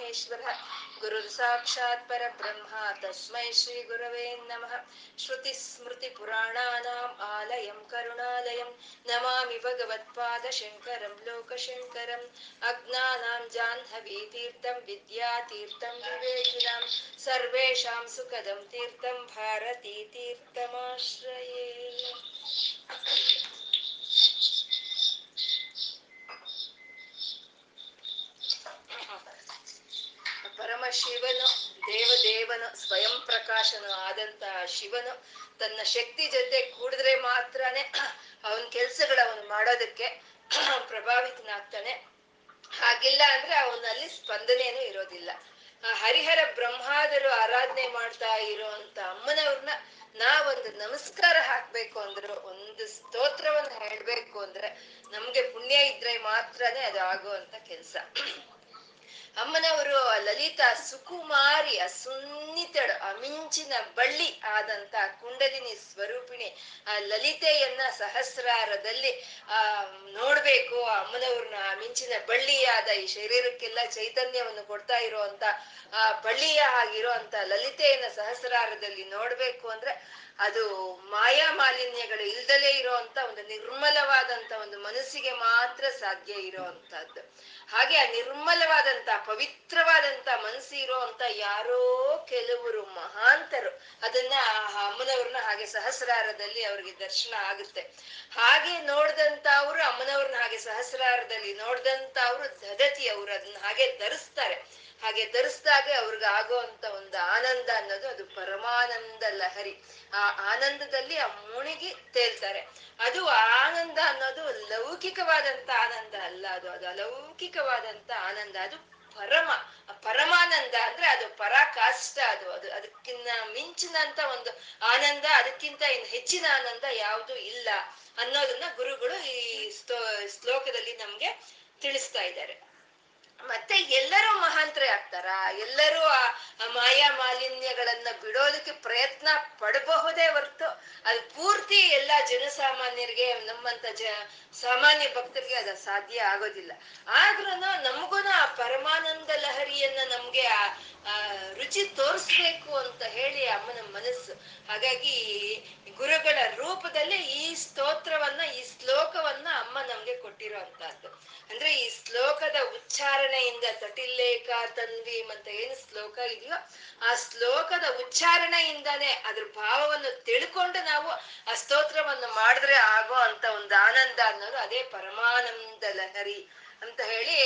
ಮಹೇಶ್ವರಃ. ಗುರುರ್ ಸಾಕ್ಷಾತ್ ಪರಬ್ರಹ್ಮ, ತಸ್ಮೈ ಶ್ರೀ ಗುರವೇ ನಮಃ. ಶ್ರುತಿ ಸ್ಮೃತಿ ಪುರಾಣಾನಾಂ ಆಲಯಂ ಕರುಣಾಲಯಂ. ನಮಾಮಿ ಭಗವತ್ಪಾದ ಶಂಕರಂ ಲೋಕಶಂಕರಂ ಅಜ್ಞಾನಾಂ ಜಾಹ್ನವಿ ತೀರ್ಥಂ ವಿದ್ಯಾತೀರ್ಥಂ ವಿವೇಕಿನಾಂ. ಸರ್ವೇಷಾಂ ಸುಖದಂ ತೀರ್ಥಂ, ಭಾರತೀ ತೀರ್ಥಮಾಶ್ರಯೇ. ಪರಮಶಿವನು ದೇವದೇವನು, ಸ್ವಯಂ ಪ್ರಕಾಶನು ಆದಂತಹ ಶಿವನು ತನ್ನ ಶಕ್ತಿ ಜೊತೆ ಕೂಡಿದ್ರೆ ಮಾತ್ರನೇ ಅವನ ಕೆಲ್ಸಗಳು ಅವನು ಮಾಡೋದಕ್ಕೆ ಪ್ರಭಾವಿತನಾಗ್ತಾನೆ. ಹಾಗಿಲ್ಲ ಅಂದ್ರೆ ಅವನಲ್ಲಿ ಸ್ಪಂದನೆನೂ ಇರೋದಿಲ್ಲ. ಹರಿಹರ ಬ್ರಹ್ಮಾದರು ಆರಾಧನೆ ಮಾಡ್ತಾ ಇರುವಂತ ಅಮ್ಮನವ್ರನ್ನ ನಾವೊಂದು ನಮಸ್ಕಾರ ಹಾಕ್ಬೇಕು ಅಂದ್ರೆ, ಒಂದು ಸ್ತೋತ್ರವನ್ನ ಹೇಳ್ಬೇಕು ಅಂದ್ರೆ ನಮ್ಗೆ ಪುಣ್ಯ ಇದ್ರೆ ಮಾತ್ರನೇ ಅದು ಆಗುವಂತ ಕೆಲ್ಸ. ಅಮ್ಮನವರು ಲಲಿತಾ ಸುಕುಮಾರಿ ಸುನ್ನಿತಳು, ಅಮಿಂಚಿನ ಬಳ್ಳಿ ಆದಂತ ಕುಂಡಲಿನಿ ಸ್ವರೂಪಿಣಿ. ಆ ಲಲಿತೆಯನ್ನ ಸಹಸ್ರಾರದಲ್ಲಿ, ಆ, ನೋಡ್ಬೇಕು, ಆ ಅಮ್ಮನವ್ರನ್ನ ಮಿಂಚಿನ ಬಳ್ಳಿಯಾದ ಈ ಶರೀರಕ್ಕೆಲ್ಲ ಚೈತನ್ಯವನ್ನು ಕೊಡ್ತಾ ಇರುವಂತ, ಆ ಬಳ್ಳಿಯ ಆಗಿರುವಂತ ಲಲಿತೆಯನ್ನ ಸಹಸ್ರಾರದಲ್ಲಿ ನೋಡ್ಬೇಕು ಅಂದ್ರೆ ಅದು ಮಾಯಾ ಮಾಲಿನ್ಯಗಳು ಇಲ್ದಲೇ ಇರೋಂತ ಒಂದು ನಿರ್ಮಲವಾದಂತ ಒಂದು ಮನಸ್ಸಿಗೆ ಮಾತ್ರ ಸಾಧ್ಯ ಇರೋವಂಥದ್ದು. ಹಾಗೆ ಆ ನಿರ್ಮಲವಾದಂತ ಪವಿತ್ರವಾದಂತ ಮನಸ್ಸು ಇರೋಂತ ಯಾರೋ ಕೆಲವರು ಮಹಾಂತರು. ಅದನ್ನ ಆ ಅಮ್ಮನವ್ರನ್ನ ಹಾಗೆ ಸಹಸ್ರಾರದಲ್ಲಿ ಅವ್ರಿಗೆ ದರ್ಶನ ಆಗುತ್ತೆ. ಹಾಗೆ ನೋಡ್ದಂತ ಅವರು ಅಮ್ಮನವ್ರನ್ನ ಹಾಗೆ ಸಹಸ್ರಾರದಲ್ಲಿ ನೋಡ್ದಂತ ಅವರು ದದತಿ ಅವರು ಅದನ್ನ ಹಾಗೆ ಧರಿಸ್ತಾರೆ. ಹಾಗೆ ಧರಿಸಿದಾಗ ಅವ್ರಿಗೆ ಆಗುವಂತ ಒಂದು ಆನಂದ ಅನ್ನೋದು ಅದು ಪರಮಾನಂದ ಲಹರಿ. ಆ ಆನಂದದಲ್ಲಿ ಆ ಮುಣಿಗಿ ತೇಲ್ತಾರೆ. ಅದು ಆನಂದ ಅನ್ನೋದು ಲೌಕಿಕವಾದಂತ ಆನಂದ ಅಲ್ಲ ಅದು. ಅದು ಅಲೌಕಿಕವಾದಂತ ಆನಂದ. ಅದು ಪರಮ ಪರಮಾನಂದ ಅಂದ್ರೆ ಅದು ಪರಾಕಾಷ್ಟ ಅದು. ಅದು ಅದಕ್ಕಿಂತ ಮಿಂಚಿನಂತ ಒಂದು ಆನಂದ, ಅದಕ್ಕಿಂತ ಇನ್ ಹೆಚ್ಚಿನ ಆನಂದ ಯಾವುದು ಇಲ್ಲ ಅನ್ನೋದನ್ನ ಗುರುಗಳು ಈ ಸ್ತೋ, ಶ್ಲೋಕದಲ್ಲಿ ನಮ್ಗೆ ತಿಳಿಸ್ತಾ ಇದ್ದಾರೆ. ಮತ್ತೆ ಎಲ್ಲರೂ ಮಹಾಂತ್ರೆ ಆಗ್ತಾರ? ಎಲ್ಲರೂ ಆ ಮಾಯಾ ಮಾಲಿನ್ಯಗಳನ್ನ ಬಿಡೋದಕ್ಕೆ ಪ್ರಯತ್ನ ಪಡಬಹುದೇ ಹೊರ್ತು ಅದು ಪೂರ್ತಿ ಎಲ್ಲಾ ಜನಸಾಮಾನ್ಯರಿಗೆ, ನಮ್ಮಂತ ಜ, ಸಾಮಾನ್ಯ ಭಕ್ತರಿಗೆ ಅದು ಸಾಧ್ಯ ಆಗೋದಿಲ್ಲ. ಆದ್ರೂನು ನಮಗೂ ಆ ಪರಮಾನಂದ ಲಹರಿಯನ್ನ ನಮ್ಗೆ ಆ ರುಚಿ ತೋರಿಸ್ಬೇಕು ಅಂತ ಹೇಳಿ ಅಮ್ಮನ ಮನಸ್ಸು. ಹಾಗಾಗಿ ಗುರುಗಳ ರೂಪದಲ್ಲಿ ಈ ಸ್ತೋತ್ರವನ್ನ, ಈ ಶ್ಲೋಕವನ್ನ ಅಮ್ಮ ನಮ್ಗೆ ಕೊಟ್ಟಿರುವಂತಹದ್ದು ಅಂದ್ರೆ ಈ ಶ್ಲೋಕದ ಉಚ್ಚಾರಣೆಯಿಂದ ತಟಿಲ್ಲೇಖ ತನ್ವಿ ಅಂತ ಏನು ಶ್ಲೋಕ ಇದೆಯೋ ಆ ಶ್ಲೋಕದ ಉಚ್ಚಾರಣೆಯಿಂದಾನೇ ಅದ್ರ ಭಾವವನ್ನು ತಿಳ್ಕೊಂಡು ನಾವು ಆ ಸ್ತೋತ್ರವನ್ನು ಮಾಡಿದ್ರೆ ಆಗೋ ಅಂತ ಒಂದು ಆನಂದ ಅನ್ನೋದು ಅದೇ ಪರಮಾನಂದ ಲಹರಿ ಅಂತ ಹೇಳಿ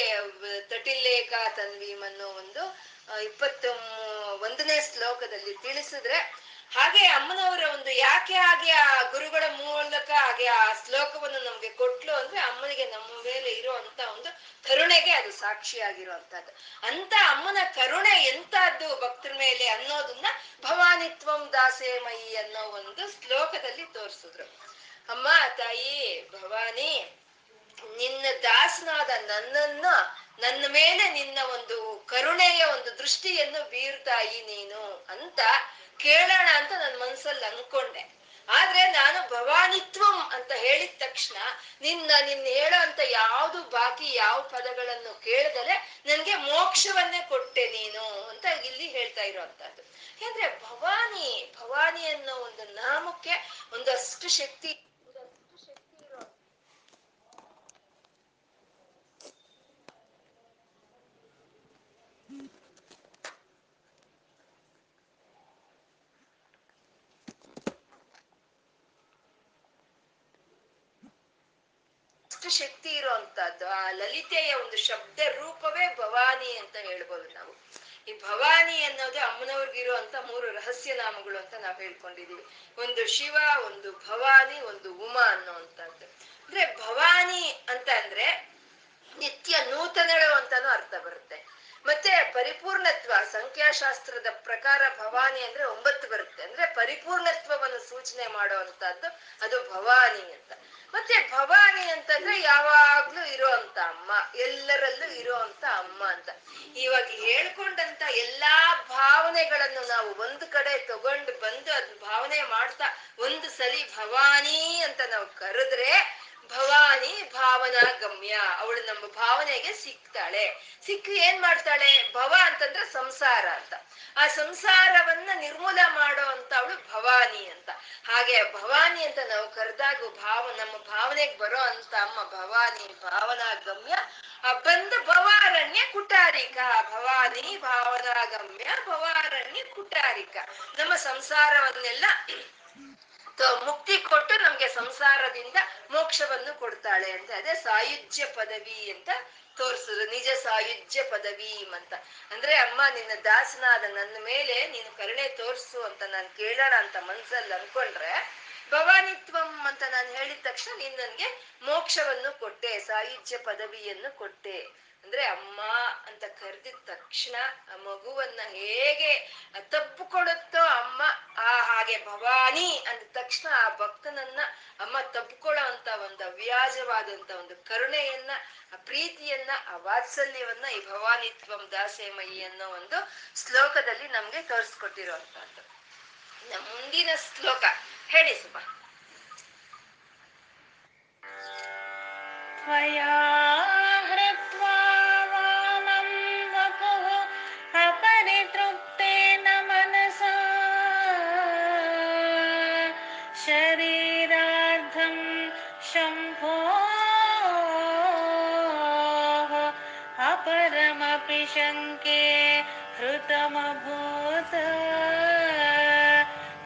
ತಟಿಲ್ಲೇಖ ತನ್ವಿ ಅನ್ನೋ ಒಂದು ಇಪ್ಪತ್ತ ಒಂದನೇ ಶ್ಲೋಕದಲ್ಲಿ ತಿಳಿಸಿದ್ರೆ, ಹಾಗೆ ಅಮ್ಮನವರ ಒಂದು ಯಾಕೆ ಹಾಗೆ ಆ ಗುರುಗಳ ಮೂಲಕ ಹಾಗೆ ಆ ಶ್ಲೋಕವನ್ನು ನಮ್ಗೆ ಕೊಟ್ಲು ಅಂದ್ರೆ ಅಮ್ಮನಿಗೆ ನಮ್ಮ ಮೇಲೆ ಇರುವಂತ ಒಂದು ಕರುಣೆಗೆ ಅದು ಸಾಕ್ಷಿಯಾಗಿರುವಂತಹದ್ದು. ಅಂತ ಅಮ್ಮನ ಕರುಣೆ ಎಂತದ್ದು ಭಕ್ತರ ಮೇಲೆ ಅನ್ನೋದನ್ನ ಭವಾನಿತ್ವಂ ದಾಸೇಮಯಿ ಅನ್ನೋ ಒಂದು ಶ್ಲೋಕದಲ್ಲಿ ತೋರಿಸಿದ್ರು. ಅಮ್ಮ, ತಾಯಿ, ಭವಾನಿ, ನಿನ್ನ ದಾಸನಾದ ನನ್ನನ್ನ ನನ್ನ ಮೇಲೆ ನಿನ್ನ ಒಂದು ಕರುಣೆಯ ಒಂದು ದೃಷ್ಟಿಯನ್ನು ಬೀರ್ತಾಯಿ ನೀನು ಅಂತ ಕೇಳೋಣ ಅಂತ ನನ್ನ ಮನ್ಸಲ್ಲಿ ಅನ್ಕೊಂಡೆ. ಆದ್ರೆ ನಾನು ಭವಾನಿತ್ವಂ ಅಂತ ಹೇಳಿದ ತಕ್ಷಣ ನಿನ್ನ ನಿನ್ನ ಹೇಳೋ ಅಂತ ಯಾವ್ದು ಬಾಕಿ ಯಾವ ಪದಗಳನ್ನು ಕೇಳದಲೆ ನನ್ಗೆ ಮೋಕ್ಷವನ್ನೇ ಕೊಟ್ಟೆ ನೀನು ಅಂತ ಇಲ್ಲಿ ಹೇಳ್ತಾ ಇರುವಂತಹದ್ದು ಯಾಕಂದ್ರೆ ಭವಾನಿ ಭವಾನಿ ಅನ್ನೋ ಒಂದು ನಾಮಕ್ಕೆ ಒಂದಷ್ಟು ಶಕ್ತಿ ಒಂದಷ್ಟು ಶಕ್ತಿ ಇರೋ ಅಷ್ಟು ಶಕ್ತಿ ಆ ಲಲಿತೆಯ ಒಂದು ಶಬ್ದ ರೂಪವೇ ಭವಾನಿ ಅಂತ ಹೇಳ್ಬೋದು ನಾವು. ಈ ಭವಾನಿ ಅನ್ನೋದು ಅಮ್ಮನವ್ರಿಗಿರುವಂತ ಮೂರು ರಹಸ್ಯ ನಾಮಗಳು ಅಂತ ನಾವು ಹೇಳ್ಕೊಂಡಿದೀವಿ. ಒಂದು ಶಿವ, ಒಂದು ಭವಾನಿ, ಒಂದು ಉಮಾ ಅನ್ನೋಂಥದ್ದು ಅಂದ್ರೆ ಭವಾನಿ ಅಂತ ಅಂದ್ರೆ ನಿತ್ಯ ನೂತನಳು ಅಂತಾನು ಅರ್ಥ ಬರುತ್ತೆ. ಮತ್ತೆ ಪರಿಪೂರ್ಣತ್ವ, ಸಂಖ್ಯಾಶಾಸ್ತ್ರದ ಪ್ರಕಾರ ಭವಾನಿ ಅಂದ್ರೆ ಒಂಬತ್ತು ಬರುತ್ತೆ. ಅಂದ್ರೆ ಪರಿಪೂರ್ಣತ್ವವನ್ನು ಸೂಚನೆ ಮಾಡುವಂತಹದ್ದು ಅದು ಭವಾನಿ ಅಂತ. ಮತ್ತೆ ಭವಾನಿ ಅಂತಂದ್ರೆ ಯಾವಾಗ್ಲೂ ಇರೋಂತ ಅಮ್ಮ, ಎಲ್ಲರಲ್ಲೂ ಇರೋಂತ ಅಮ್ಮ ಅಂತ. ಇವಾಗ ಹೇಳ್ಕೊಂಡಂತ ಎಲ್ಲಾ ಭಾವನೆಗಳನ್ನು ನಾವು ಒಂದು ಕಡೆ ತಗೊಂಡು ಬಂದು ಅದ್ ಭಾವನೆ ಮಾಡ್ತಾ ಒಂದು ಸಲಿ ಭವಾನಿ ಅಂತ ನಾವು ಕರೆದ್ರೆ ಭವಾನಿ ಭಾವನಾ ಗಮ್ಯ. ಅವಳು ನಮ್ಮ ಭಾವನೆಗೆ ಸಿಗ್ತಾಳೆ ಸಿಕ್ಕಿ ಏನ್ ಮಾಡ್ತಾಳೆ? ಭವ ಅಂತಂದ್ರೆ ಸಂಸಾರ ಅಂತ. ಆ ಸಂಸಾರವನ್ನ ನಿರ್ಮೂಲ ಮಾಡೋ ಅಂತ ಅವಳು ಭವಾನಿ ಅಂತ. ಹಾಗೆ ಭವಾನಿ ಅಂತ ನಾವು ಕರೆದಾಗ ಭಾವ, ನಮ್ಮ ಭಾವನೆಗೆ ಬರೋ ಅಂತ ಅಮ್ಮ ಭವಾನಿ ಭಾವನಾ ಗಮ್ಯ. ಆ ಬಂದ ಭವಾರಣ್ಯ ಕುಟಾರಿಕ. ಭವಾನಿ ಭಾವನಾ ಗಮ್ಯ, ಭವಾರಣ್ಯ ಕುಟಾರಿಕ. ನಮ್ಮ ಸಂಸಾರವನ್ನೆಲ್ಲ ಮುಕ್ತಿ ಕೊಟ್ಟು ನಮ್ಗೆ ಸಂಸಾರದಿಂದ ಮೋಕ್ಷವನ್ನು ಕೊಡ್ತಾಳೆ ಅಂತ ಅದೇ ಸಾಯುಜ್ಯ ಪದವಿ ಅಂತ ತೋರಿಸಿದ್ರು ನಿಜ ಸಾಯುಜ್ಯ ಪದವಿ ಅಂತ. ಅಂದ್ರೆ ಅಮ್ಮ, ನಿನ್ನ ದಾಸನಾದ ನನ್ನ ಮೇಲೆ ನೀನು ಕರುಣೆ ತೋರಿಸು ಅಂತ ನಾನು ಕೇಳೋಣ ಅಂತ ಮನ್ಸಲ್ಲಿ ಅನ್ಕೊಂಡ್ರೆ ಭವಾನಿತ್ವಂ ಅಂತ ನಾನು ಹೇಳಿದ ತಕ್ಷಣ ನೀನ್ ನನ್ಗೆ ಮೋಕ್ಷವನ್ನು ಕೊಟ್ಟೆ, ಸಾಯುಜ್ಯ ಪದವಿಯನ್ನು ಕೊಟ್ಟೆ. ಅಂದ್ರೆ ಅಮ್ಮ ಅಂತ ಕರೆದಿದ ತಕ್ಷಣ ಆ ಮಗುವನ್ನ ಹೇಗೆ ತಬ್ಬಿಕೊಳ್ಳುತ್ತೋ ಅಮ್ಮ, ಆ ಹಾಗೆ ಭವಾನಿ ಅಂದ ತಕ್ಷಣ ಆ ಭಕ್ತನನ್ನ ಅಮ್ಮ ತಪ್ಪುಕೊಳ್ಳೋ ಅಂತ ಒಂದು ಅವ್ಯಾಜವಾದಂತ ಒಂದು ಕರುಣೆಯನ್ನ, ಆ ಪ್ರೀತಿಯನ್ನ, ಆ ವಾತ್ಸಲ್ಯವನ್ನ ಈ ಭವಾನಿತ್ವಂ ದಾಸೇಮಯಿ ಅನ್ನೋ ಒಂದು ಶ್ಲೋಕದಲ್ಲಿ ನಮ್ಗೆ ತೋರಿಸ್ಕೊಟ್ಟಿರುವಂತಹದ್ದು. ಮುಂದಿನ ಶ್ಲೋಕ ಹೇಳಿ ಸುಮ.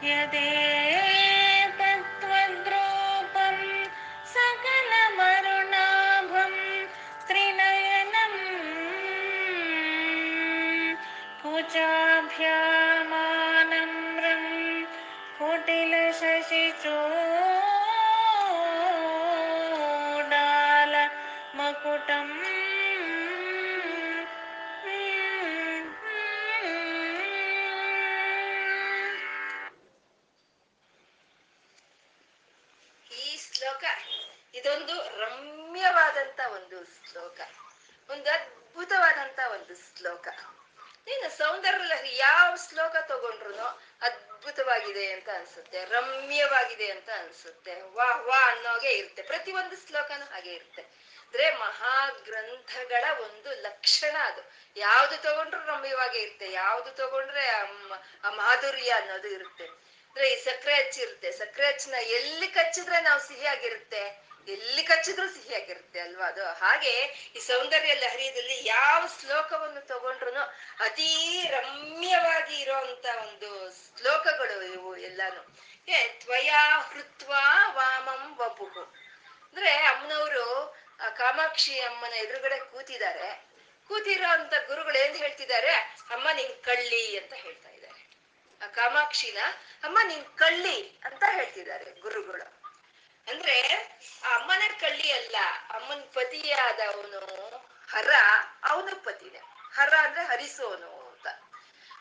यदि सकलमरुणाभं त्रिनयनम् कुचाभ्यामानम्रं कुटिलशिचोडालमकुटम् ಒಂದು ಶ್ಲೋಕ. ನೀನು ಸೌಂದರ್ಯ ಯಾವ ಶ್ಲೋಕ ತಗೊಂಡ್ರು ಅದ್ಭುತವಾಗಿದೆ ಅಂತ ಅನ್ಸುತ್ತೆ, ರಮ್ಯವಾಗಿದೆ ಅಂತ ಅನ್ಸುತ್ತೆ, ವಾ ವಾ ಅನ್ನೋಗೆ ಇರುತ್ತೆ. ಪ್ರತಿ ಒಂದು ಶ್ಲೋಕನೂ ಹಾಗೆ ಇರುತ್ತೆ. ಅಂದ್ರೆ ಮಹಾಗ್ರಂಥಗಳ ಒಂದು ಲಕ್ಷಣ ಅದು. ಯಾವ್ದು ತಗೊಂಡ್ರು ರಮ್ಯವಾಗೇ ಇರುತ್ತೆ, ಯಾವ್ದು ತಗೊಂಡ್ರೆ ಆ ಮಾಧುರ್ಯ ಅನ್ನೋದು ಇರುತ್ತೆ. ಅಂದ್ರೆ ಈ ಸಕ್ಕರೆ ಹಚ್ಚಿರುತ್ತೆ ಸಕ್ಕರೆ ಹಚ್ಚನ ಎಲ್ಲಿ ಕಚ್ಚಿದ್ರೆ ನಾವು ಸಿಹಿಯಾಗಿರುತ್ತೆ? ಎಲ್ಲಿ ಕಚ್ಚಿದ್ರು ಸಿಹಿಯಾಗಿರುತ್ತೆ ಅಲ್ವಾ ಅದು? ಹಾಗೆ ಈ ಸೌಂದರ್ಯ ಲಹರಿಯಲ್ಲಿ ಯಾವ ಶ್ಲೋಕವನ್ನು ತಗೊಂಡ್ರು ಅತೀ ರಮ್ಯವಾಗಿ ಇರೋಂತ ಒಂದು ಶ್ಲೋಕಗಳು ಇವು ಎಲ್ಲಾನು. ಏ, ತ್ವಯಾ ಹೃತ್ವಾ ವಾಮಂ ವಪುಹು. ಅಂದ್ರೆ ಅಮ್ಮನವರು ಕಾಮಾಕ್ಷಿ ಅಮ್ಮನ ಎದುರುಗಡೆ ಕೂತಿದ್ದಾರೆ. ಕೂತಿರೋ ಅಂತ ಗುರುಗಳು ಏನ್ ಹೇಳ್ತಿದ್ದಾರೆ? ಅಮ್ಮ ನೀನ್ ಕಳ್ಳಿ ಅಂತ ಹೇಳ್ತಾ ಇದ್ದಾರೆ. ಆ ಕಾಮಾಕ್ಷಿನ, ಅಮ್ಮ ನೀನ್ ಕಳ್ಳಿ ಅಂತ ಹೇಳ್ತಿದ್ದಾರೆ ಗುರುಗಳು. ಅಂದ್ರೆ ಆ ಅಮ್ಮನ ಕಳ್ಳಿ ಅಲ್ಲ, ಅಮ್ಮನ ಪತಿಯಾದವನು ಹರ, ಅವನ ಪತಿನೇ. ಹರ ಅಂದ್ರೆ ಹರಿಸೋನು ಅಂತ.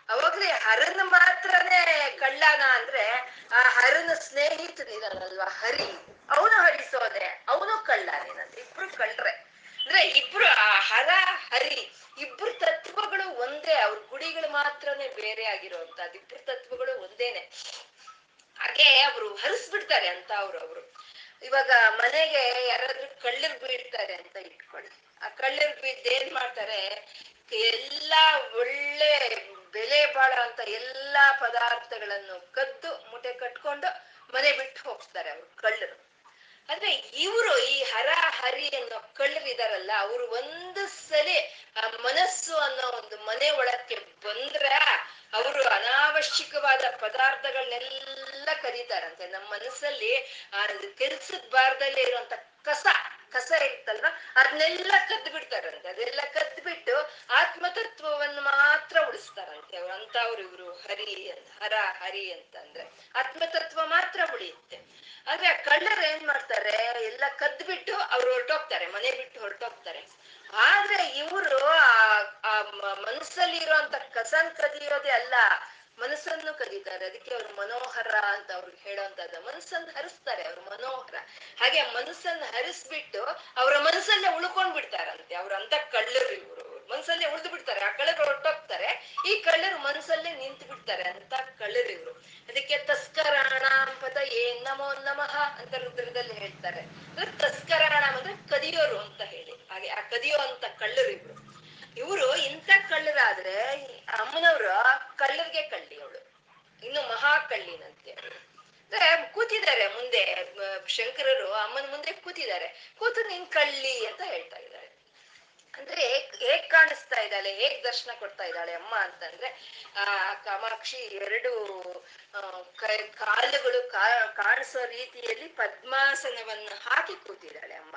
ಅವಾಗ್ಲೇ ಹರನ್ ಮಾತ್ರನೇ ಕಳ್ಳನ ಅಂದ್ರೆ ಆ ಹರನ ಸ್ನೇಹಿತನಿದಾನಲ್ವಾ ಹರಿ. ಅವನು ಹರಿಸೋದೆ, ಅವನು ಕಳ್ಳನೇನಂತ ಇಬ್ರು ಕಳ್ರೆ ಅಂದ್ರೆ ಇಬ್ರು ಆ ಹರ, ಹರಿ, ಇಬ್ರು ತತ್ವಗಳು ಒಂದೇ. ಅವ್ರ ಗುಡಿಗಳು ಮಾತ್ರನೇ ಬೇರೆ ಆಗಿರೋಂತ ಇಬ್ರು ತತ್ವಗಳು ಒಂದೇನೆ. ಹಾಗೆ ಅವರು ಹರಿಸ್ಬಿಡ್ತಾರೆ ಅಂತ ಅವ್ರು ಅವರು. ಇವಾಗ ಮನೆಗೆ ಯಾರಾದ್ರೂ ಕಳ್ಳರು ಬೀಳ್ತಾರೆ ಅಂತ ಇಟ್ಕೊಳ್ಳಿ. ಆ ಕಳ್ಳರು ಬಿದ್ದು ಏನ್ ಮಾಡ್ತಾರೆ? ಎಲ್ಲಾ ಒಳ್ಳೆ ಬೆಲೆ ಬಾಳೋ ಅಂತ ಎಲ್ಲಾ ಪದಾರ್ಥಗಳನ್ನು ಕದ್ದು, ಮುಟೆ ಕಟ್ಕೊಂಡು ಮನೆ ಬಿಟ್ಟು ಹೋಗ್ತಾರೆ ಅವ್ರು ಕಳ್ಳರು. ಆದ್ರೆ ಇವರು ಈ ಹರ ಹರಿ ಅನ್ನೋ ಕಳ್ಳರಿದಾರಲ್ಲ ಅವ್ರು ಅವರು ಒಂದು ಸಲಿ ಆ ಮನಸ್ಸು ಅನ್ನೋ ಒಂದು ಮನೆ ಒಳಕ್ಕೆ ಬಂದ್ರ ಅವರು ಅನಾವಶ್ಯಕವಾದ ಪದಾರ್ಥಗಳನ್ನೆಲ್ಲ ಕರೀತಾರಂತೆ. ನಮ್ಮ ಮನಸ್ಸಲ್ಲಿ ಆ ಕೆಲ್ಸದ ಬಾರ್ದಲ್ಲೇ ಇರುವಂತ ಕಸ ಕಸ ಇರ್ತಲ್ವಾ ಅದನ್ನೆಲ್ಲ ಕದ್ದು ಬಿಡ್ತಾರಂತೆ. ಅದೆಲ್ಲ ಕದ್ದು ಬಿಟ್ಟು ಆತ್ಮತತ್ವವನ್ನು ಮಾತ್ರ ಉಳಿಸ್ತಾರಂತೆ ಅವ್ರು. ಅಂತವ್ರು ಇವ್ರು. ಹರಿ ಅಂತ, ಹರ, ಹರಿ ಅಂತಂದ್ರೆ. ಆತ್ಮತತ್ವ ಮಾತ್ರ ಉಳಿಯುತ್ತೆ. ಆದ್ರೆ ಆ ಕಳ್ಳರು ಏನ್ ಮಾಡ್ತಾರೆ? ಎಲ್ಲ ಕದ್ದು ಬಿಟ್ಟು ಅವ್ರು ಹೊರಟೋಗ್ತಾರೆ. ಮನೆ ಬಿಟ್ಟು ಹೊರಟೋಗ್ತಾರೆ. ಆದ್ರೆ ಇವರು ಆ ಮನಸ್ಸಲ್ಲಿ ಇರುವಂತ ಕಸನ್ ಕದಿಯೋದೇ ಅಲ್ಲ. ಮನಸ್ಸನ್ನು ಕದೀತಾರೆ ಅದಕ್ಕೆ ಅವ್ರು ಮನೋಹರ ಅಂತ ಅವ್ರು ಹೇಳೋಂತದ ಮನಸ್ಸನ್ನು ಹರಿಸ್ತಾರೆ ಅವ್ರು ಮನೋಹರ. ಹಾಗೆ ಮನಸ್ಸನ್ನ ಹರಿಸ್ಬಿಟ್ಟು ಅವರ ಮನಸ್ಸಲ್ಲೇ ಉಳ್ಕೊಂಡ್ ಬಿಡ್ತಾರಂತೆ. ಅವ್ರಂತ ಕಳ್ಳರು ಇವರು. ಮನಸ್ಸಲ್ಲೇ ಉಳಿದು ಬಿಡ್ತಾರೆ. ಆ ಕಳ್ಳರು ಹೊರಟೋಗ್ತಾರೆ. ಈ ಕಳ್ಳರು ಮನಸ್ಸಲ್ಲೇ ನಿಂತು ಬಿಡ್ತಾರೆ ಅಂತ ಕಳ್ಳರು ಇವರು. ಅದಕ್ಕೆ ತಸ್ಕರಾಣ ಪದ ಏ ನಮೋ ನಮಃ ಅಂತ ರುದ್ರದಲ್ಲಿ ಹೇಳ್ತಾರೆ. ಅಂದ್ರೆ ತಸ್ಕರಾಣ ಅಂದ್ರೆ ಕದಿಯೋರು ಅಂತ ಹೇಳಿ. ಹಾಗೆ ಆ ಕದಿಯೋ ಅಂತ ಕಳ್ಳರು ಇವ್ರು. ಇವರು ಇಂಥ ಕಳ್ಳರಾದ್ರೆ ಅಮ್ಮನವ್ರು ಕಳ್ಳರಿಗೆ ಕಳ್ಳಿ ಅವಳು ಇನ್ನು ಮಹಾ ಕಳ್ಳಿನಂತೆ ಅಂದ್ರೆ ಕೂತಿದ್ದಾರೆ ಮುಂದೆ ಮ- ಶಂಕರರು ಅಮ್ಮನ ಮುಂದೆ ಕೂತಿದ್ದಾರೆ. ಕೂತು ನಿನ್ ಕಳ್ಳಿ ಅಂತ ಹೇಳ್ತಾ ಇದ್ದಾರೆ. ಅಂದ್ರೆ ಹೇಗ್ ಕಾಣಿಸ್ತಾ ಇದ್ದಾಳೆ ಹೇಗ್ ದರ್ಶನ ಕೊಡ್ತಾ ಇದ್ದಾಳೆ ಅಮ್ಮ ಅಂತಂದ್ರೆ, ಆ, ಕಾಮಾಕ್ಷಿ ಎರಡು ಕೈ, ಕಾಲುಗಳು ಕಾಣಿಸೋ ರೀತಿಯಲ್ಲಿ ಪದ್ಮಾಸನವನ್ನು ಹಾಕಿ ಕೂತಿದ್ದಾಳೆ ಅಮ್ಮ.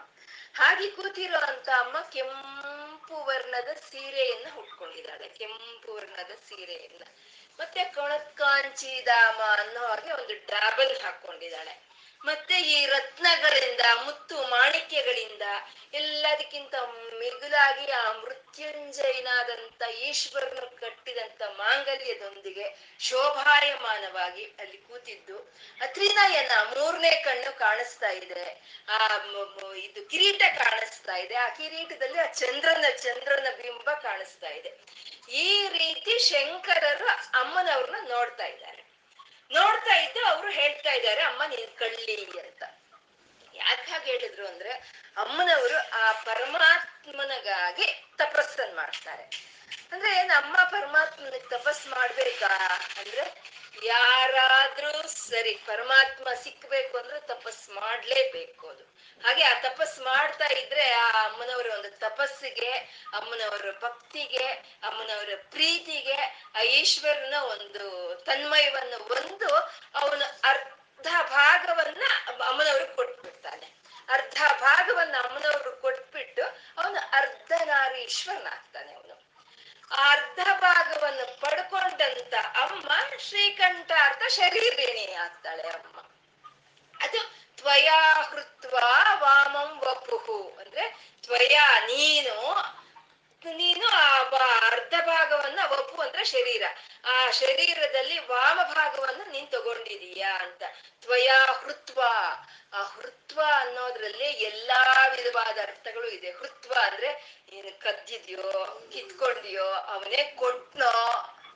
ಹಾಗೆ ಕೂತಿರೋ ಅಂತ ಅಮ್ಮ ಕೆಂಪು ವರ್ಣದ ಸೀರೆಯನ್ನ ಉಟ್ಕೊಂಡಿದ್ದಾಳೆ, ಕೆಂಪು ವರ್ಣದ ಸೀರೆಯನ್ನ. ಮತ್ತೆ ಕೊಣತ್ಕಾಂಚಿದಾಮ ಅನ್ನೋ ಹಾಗೆ ಒಂದು ಡಾಬಲ್ ಹಾಕೊಂಡಿದ್ದಾಳೆ. ಮತ್ತೆ ಈ ರತ್ನಗಳಿಂದ, ಮುತ್ತು ಮಾಣಿಕ್ಯಗಳಿಂದ, ಎಲ್ಲದಕ್ಕಿಂತ ಮಿಗುಲಾಗಿ ಆ ಮೃತ್ಯುಂಜಯನಾದಂತ ಈಶ್ವರನು ಕಟ್ಟಿದಂತ ಮಾಂಗಲ್ಯದೊಂದಿಗೆ ಶೋಭಾಯಮಾನವಾಗಿ ಅಲ್ಲಿ ಕೂತಿದ್ದು. ಅತ್ರಿನಯನ ಮೂರನೇ ಕಣ್ಣು ಕಾಣಿಸ್ತಾ ಇದೆ. ಆ ಇದು ಕಿರೀಟ ಕಾಣಿಸ್ತಾ ಇದೆ. ಆ ಕಿರೀಟದಲ್ಲಿ ಆ ಚಂದ್ರನ ಚಂದ್ರನ ಬಿಂಬ ಕಾಣಿಸ್ತಾ ಇದೆ. ಈ ರೀತಿ ಶಂಕರರು ಅಮ್ಮನವ್ರನ್ನ ನೋಡ್ತಾ ಇದ್ದಾರೆ. ನೋಡ್ತಾ ಇದ್ದು ಅವರು ಹೇಳ್ತಾ ಇದ್ದಾರೆ ಅಮ್ಮ ನೀನ್ ಕಳ್ಳಿ ಅಂತ. ಯಾಕೆ ಹಾಗೆ ಹೇಳಿದ್ರು ಅಂದ್ರೆ, ಅಮ್ಮನವರು ಆ ಪರಮಾತ್ಮನಗಾಗಿ ತಪಸ್ಸನ್ ಮಾಡ್ತಾರೆ. ಅಂದ್ರೆ ನಮ್ಮ ಪರಮಾತ್ಮನಿಗೆ ತಪಸ್ ಮಾಡ್ಬೇಕಾ ಅಂದ್ರೆ, ಯಾರಾದ್ರೂ ಸರಿ ಪರಮಾತ್ಮ ಸಿಕ್ಬೇಕು ಅಂದ್ರೆ ತಪಸ್ ಮಾಡ್ಲೇಬೇಕು ಅದು. ಹಾಗೆ ಆ ತಪಸ್ ಮಾಡ್ತಾ ಇದ್ರೆ ಆ ಅಮ್ಮನವರ ಒಂದು ತಪಸ್ಸಿಗೆ, ಅಮ್ಮನವರ ಭಕ್ತಿಗೆ, ಅಮ್ಮನವರ ಪ್ರೀತಿಗೆ ಆ ಈಶ್ವರನ ಒಂದು ತನ್ಮಯವನ್ನು ಒಂದು ಅವನು ಅರ್ಧ ಭಾಗವನ್ನ ಅಮ್ಮನವರು ಕೊಟ್ಬಿಡ್ತಾನೆ. ಅರ್ಧ ಭಾಗವನ್ನ ಅಮ್ಮನವರು ಕೊಟ್ಬಿಟ್ಟು ಅವನು ಅರ್ಧನಾರೀಶ್ವರನಾಗ್ತಾನೆ ಅವನು. ಆ ಅರ್ಧ ಭಾಗವನ್ನು ಪಡ್ಕೊಂಡಂತ ಅಮ್ಮ ಶ್ರೀಕಂಠ ಅರ್ಥ ಶರೀರೇಣಿ ಆಗ್ತಾಳೆ ಅಮ್ಮ. ಅದು ತ್ವಯಾ ಹೃತ್ವ ವಾಮಂ ವಪುಹು. ಅಂದ್ರೆ ತ್ವಯಾ ನೀನು ನೀನು ಆ ಅರ್ಧ ಭಾಗವನ್ನ ವಪು ಅಂದ್ರೆ ಶರೀರ. ಆ ಶರೀರದಲ್ಲಿ ವಾಮ ಭಾಗವನ್ನು ನೀನ್ ತಗೊಂಡಿದೀಯಾ ಅಂತ. ತ್ವಯಾ ಹೃತ್ವ. ಆ ಹೃತ್ವ ಅನ್ನೋದ್ರಲ್ಲಿ ಎಲ್ಲಾ ವಿಧವಾದ ಅರ್ಥಗಳು ಇದೆ. ಹೃತ್ವ ಅಂದ್ರೆ ನೀನು ಕದ್ದಿದ್ಯೋ, ಕಿತ್ಕೊಂಡಿಯೋ, ಅವನೇ ಕೊಟ್ನೋ,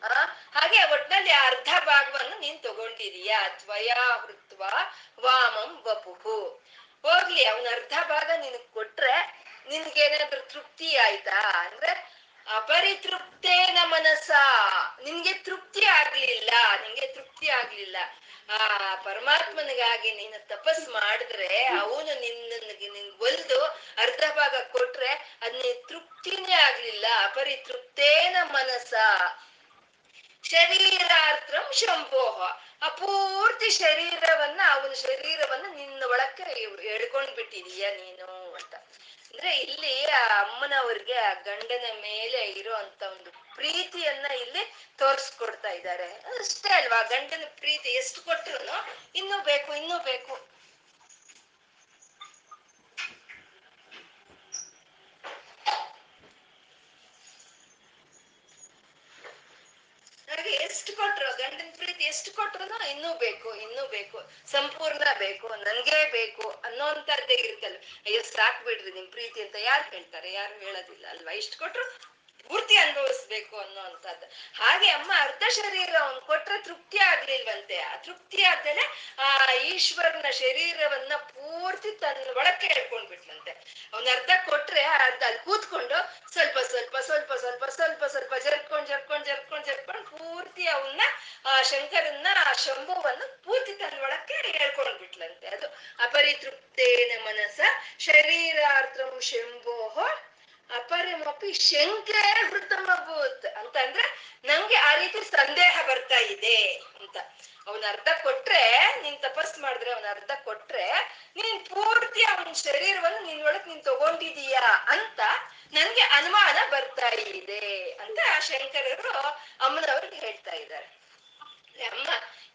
ಆ? ಹಾಗೆ ಒಟ್ನಲ್ಲಿ ಅರ್ಧ ಭಾಗವನ್ನು ನೀನ್ ತಗೊಂಡಿದೀಯಾ. ತ್ವಯಾ ಹೃತ್ವ ವಾಮಂ ವಪುಹು. ಹೋಗ್ಲಿ, ಅವನ ಅರ್ಧ ಭಾಗ ನಿನಗ್ ಕೊಟ್ರೆ ನಿನ್ಗೇನಾದ್ರೂ ತೃಪ್ತಿ ಆಯ್ತಾ? ಅಂದ್ರೆ ಅಪರಿತೃಪ್ತೇನ ಮನಸ್ಸ. ನಿನ್ಗೆ ತೃಪ್ತಿ ಆಗ್ಲಿಲ್ಲ, ನಿನ್ಗೆ ತೃಪ್ತಿ ಆಗ್ಲಿಲ್ಲ. ಆ, ಪರಮಾತ್ಮನಿಗಾಗಿ ನೀನು ತಪಸ್ ಮಾಡಿದ್ರೆ ಅವನು ನಿನ್ನ ನಿನ್ ಒಲ್ದು ಅರ್ಧ ಭಾಗ ಕೊಟ್ರೆ ಅದ್ ತೃಪ್ತಿನೇ ಆಗ್ಲಿಲ್ಲ, ಅಪರಿತೃಪ್ತೇನ ಮನಸ್ಸ. ಶರೀರಾರ್ಥಂ ಶಂಭೋಹ. ಆ ಪೂರ್ತಿ ಶರೀರವನ್ನ, ಅವನ ಶರೀರವನ್ನ ನಿನ್ನ ಒಳಕ್ಕೆ ಎಳ್ಕೊಂಡ್ ಬಿಟ್ಟಿದೀಯ ನೀನು ಅಂತ. ಅಂದ್ರೆ ಇಲ್ಲಿ ಆ ಅಮ್ಮನವ್ರಿಗೆ ಆ ಗಂಡನ ಮೇಲೆ ಇರೋ ಅಂತ ಒಂದು ಪ್ರೀತಿಯನ್ನ ಇಲ್ಲಿ ತೋರ್ಸ್ಕೊಡ್ತಾ ಇದ್ದಾರೆ. ಅಷ್ಟೇ ಅಲ್ವಾ? ಗಂಡನ ಪ್ರೀತಿ ಎಷ್ಟು ಕೊಟ್ರು ಇನ್ನೂ ಬೇಕು ಇನ್ನೂ ಬೇಕು. ಹಾಗೆ ಎಷ್ಟು ಕೊಟ್ರು? ಗಂಡನ ಪ್ರೀತಿ ಎಷ್ಟು ಕೊಟ್ರು ಇನ್ನೂ ಬೇಕು ಇನ್ನೂ ಬೇಕು, ಸಂಪೂರ್ಣ ಬೇಕು, ನನ್ಗೆ ಬೇಕು ಅನ್ನೋಂಥದ್ದೇ ಇರುತ್ತಲ್ಲ ಅಯ್ಯೋ, ಸಾಕ್ ಬಿಡ್ರಿ ನಿಮ್ ಪ್ರೀತಿ ಅಂತ. ಯಾರು ಹೇಳ್ತಾರೆ? ಯಾರು ಹೇಳೋದಿಲ್ಲ ಅಲ್ವಾ? ಇಷ್ಟು ಕೊಟ್ರು ಪೂರ್ತಿ ಅನುಭವಿಸ್ಬೇಕು ಅನ್ನೋಂಥದ್ದು. ಹಾಗೆ ಅಮ್ಮ ಅರ್ಧ ಶರೀರ ಅವ್ನ್ ಕೊಟ್ರೆ ತೃಪ್ತಿ ಆಗ್ಲಿಲ್ವಂತೆ. ಆ ತೃಪ್ತಿ ಆದ್ಮೇಲೆ ಆ ಈಶ್ವರನ ಶರೀರವನ್ನ ಪೂರ್ತಿ ತನ್ನ ಒಳಕ್ಕೆ ಹೇಳ್ಕೊಂಡ್ ಬಿಟ್ಲಂತೆ ಅವ್ನ ಅರ್ಧ ಕೊಟ್ರೆ ಅರ್ಧ ಅಲ್ಲಿ ಕೂತ್ಕೊಂಡು ಸ್ವಲ್ಪ ಸ್ವಲ್ಪ ಸ್ವಲ್ಪ ಸ್ವಲ್ಪ ಸ್ವಲ್ಪ ಸ್ವಲ್ಪ ಜರ್ಕೊಂಡ್ ಜರ್ಕೊಂಡ್ ಜರ್ಕೊಂಡ್ ಜರ್ಕೊಂಡ್ ಪೂರ್ತಿ ಅವನ್ನ ಆ ಶಂಕರನ್ನ ಆ ಶಂಭುವನ್ನ ಪೂರ್ತಿ ತನ್ನ ಒಳಕ್ಕೆ ಹೇಳ್ಕೊಂಡ್ ಬಿಟ್ಲಂತೆ ಅದು ಅಪರಿತೃಪ್ತೇನ ಮನಸ ಶರೀರಾರ್ಥಂ ಶಂಭೋಹ ಅಪರಮಪಿ ಶಂಕೆ ಹೃತಮಭೂತ್ ಅಂತ ಅಂದ್ರೆ ನಂಗೆ ಆ ರೀತಿ ಸಂದೇಹ ಬರ್ತಾ ಇದೆ ಅಂತ ಅವನ ಅರ್ಧ ಕೊಟ್ರೆ ನೀನ್ ತಪಸ್ ಮಾಡಿದ್ರೆ ಅವನ ಅರ್ಧ ಕೊಟ್ರೆ ನೀನ್ ಪೂರ್ತಿ ಅವನ ಶರೀರವನ್ನು ನಿನ್ ಒಳಗ್ ನೀನ್ ತಗೊಂಡಿದೀಯಾ ಅಂತ ನನ್ಗೆ ಅನುಮಾನ ಬರ್ತಾ ಇದೆ ಅಂತ ಶಂಕರರು ಅಮ್ಮನವ್ರಿಗೆ ಹೇಳ್ತಾ ಇದ್ದಾರೆ ಅಮ್ಮ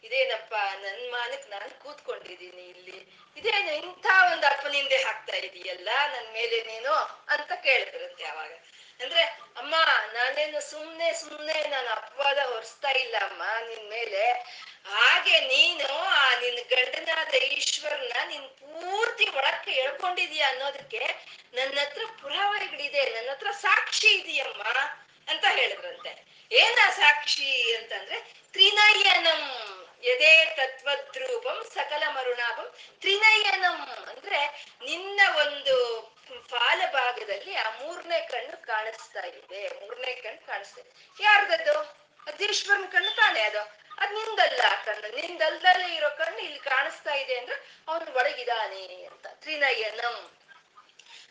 ಇದೇನಪ್ಪ ನನ್ ಮಾನಕ್ ನಾನ್ ಕೂತ್ಕೊಂಡಿದ್ದೀನಿ ಇಲ್ಲಿ ಇದೇನು ಇಂಥ ಒಂದು ಅಪ್ಪನಿಂದೆ ಹಾಕ್ತಾ ಇದೀಯಲ್ಲ ನನ್ ಮೇಲೆ ನೀನು ಅಂತ ಕೇಳಿದ್ರಂತೆ ಅವಾಗ ಅಂದ್ರೆ ಅಮ್ಮ ನಾನೇನು ಸುಮ್ನೆ ಸುಮ್ನೆ ನಾನು ಅಪವಾದ ಹೊರಿಸ್ತಾ ಇಲ್ಲ ಅಮ್ಮ ನಿನ್ ಮೇಲೆ ಹಾಗೆ ನೀನು ಆ ನಿನ್ ಗಂಡನಾದ ಈಶ್ವರನ ನೀನ್ ಪೂರ್ತಿ ಒಳಕ್ಕೆ ಎಳ್ಕೊಂಡಿದೀಯ ಅನ್ನೋದಕ್ಕೆ ನನ್ನ ಹತ್ರ ಪುರಾವೆಗಳಿದೆ ನನ್ನ ಹತ್ರ ಸಾಕ್ಷಿ ಇದೆಯಮ್ಮ ಅಂತ ಹೇಳಿದ್ರಂತೆ ಏನ ಸಾಕ್ಷಿ ಅಂತಂದ್ರೆ ತ್ರಿನಯನಂ ಯದೇ ತತ್ವದ್ರೂಪಂ ಸಕಲ ಮರುಣಾಭಂ ತ್ರಿನಯನಂ ಅಂದ್ರೆ ನಿನ್ನ ಒಂದು ಫಾಲ ಭಾಗದಲ್ಲಿ ಆ ಮೂರನೇ ಕಣ್ಣು ಕಾಣಿಸ್ತಾ ಇದೆ. ಮೂರನೇ ಕಣ್ಣು ಕಾಣಿಸ್ತಾ ಇದೆ. ಯಾರ್ದದು? ಅದೀಶ್ವರನ ಕಣ್ಣು ತಾನೇ ಅದು. ಅದ್ ನಿಂದಲ್ಲ ಆ ಕಣ್ಣು. ನಿಂದಲ್ದಲ್ಲೇ ಇರೋ ಕಣ್ಣು ಇಲ್ಲಿ ಕಾಣಿಸ್ತಾ ಇದೆ ಅಂದ್ರೆ ಅವನು ಒಳಗಿದಾನೆ ಅಂತ. ತ್ರಿನಯನಂ.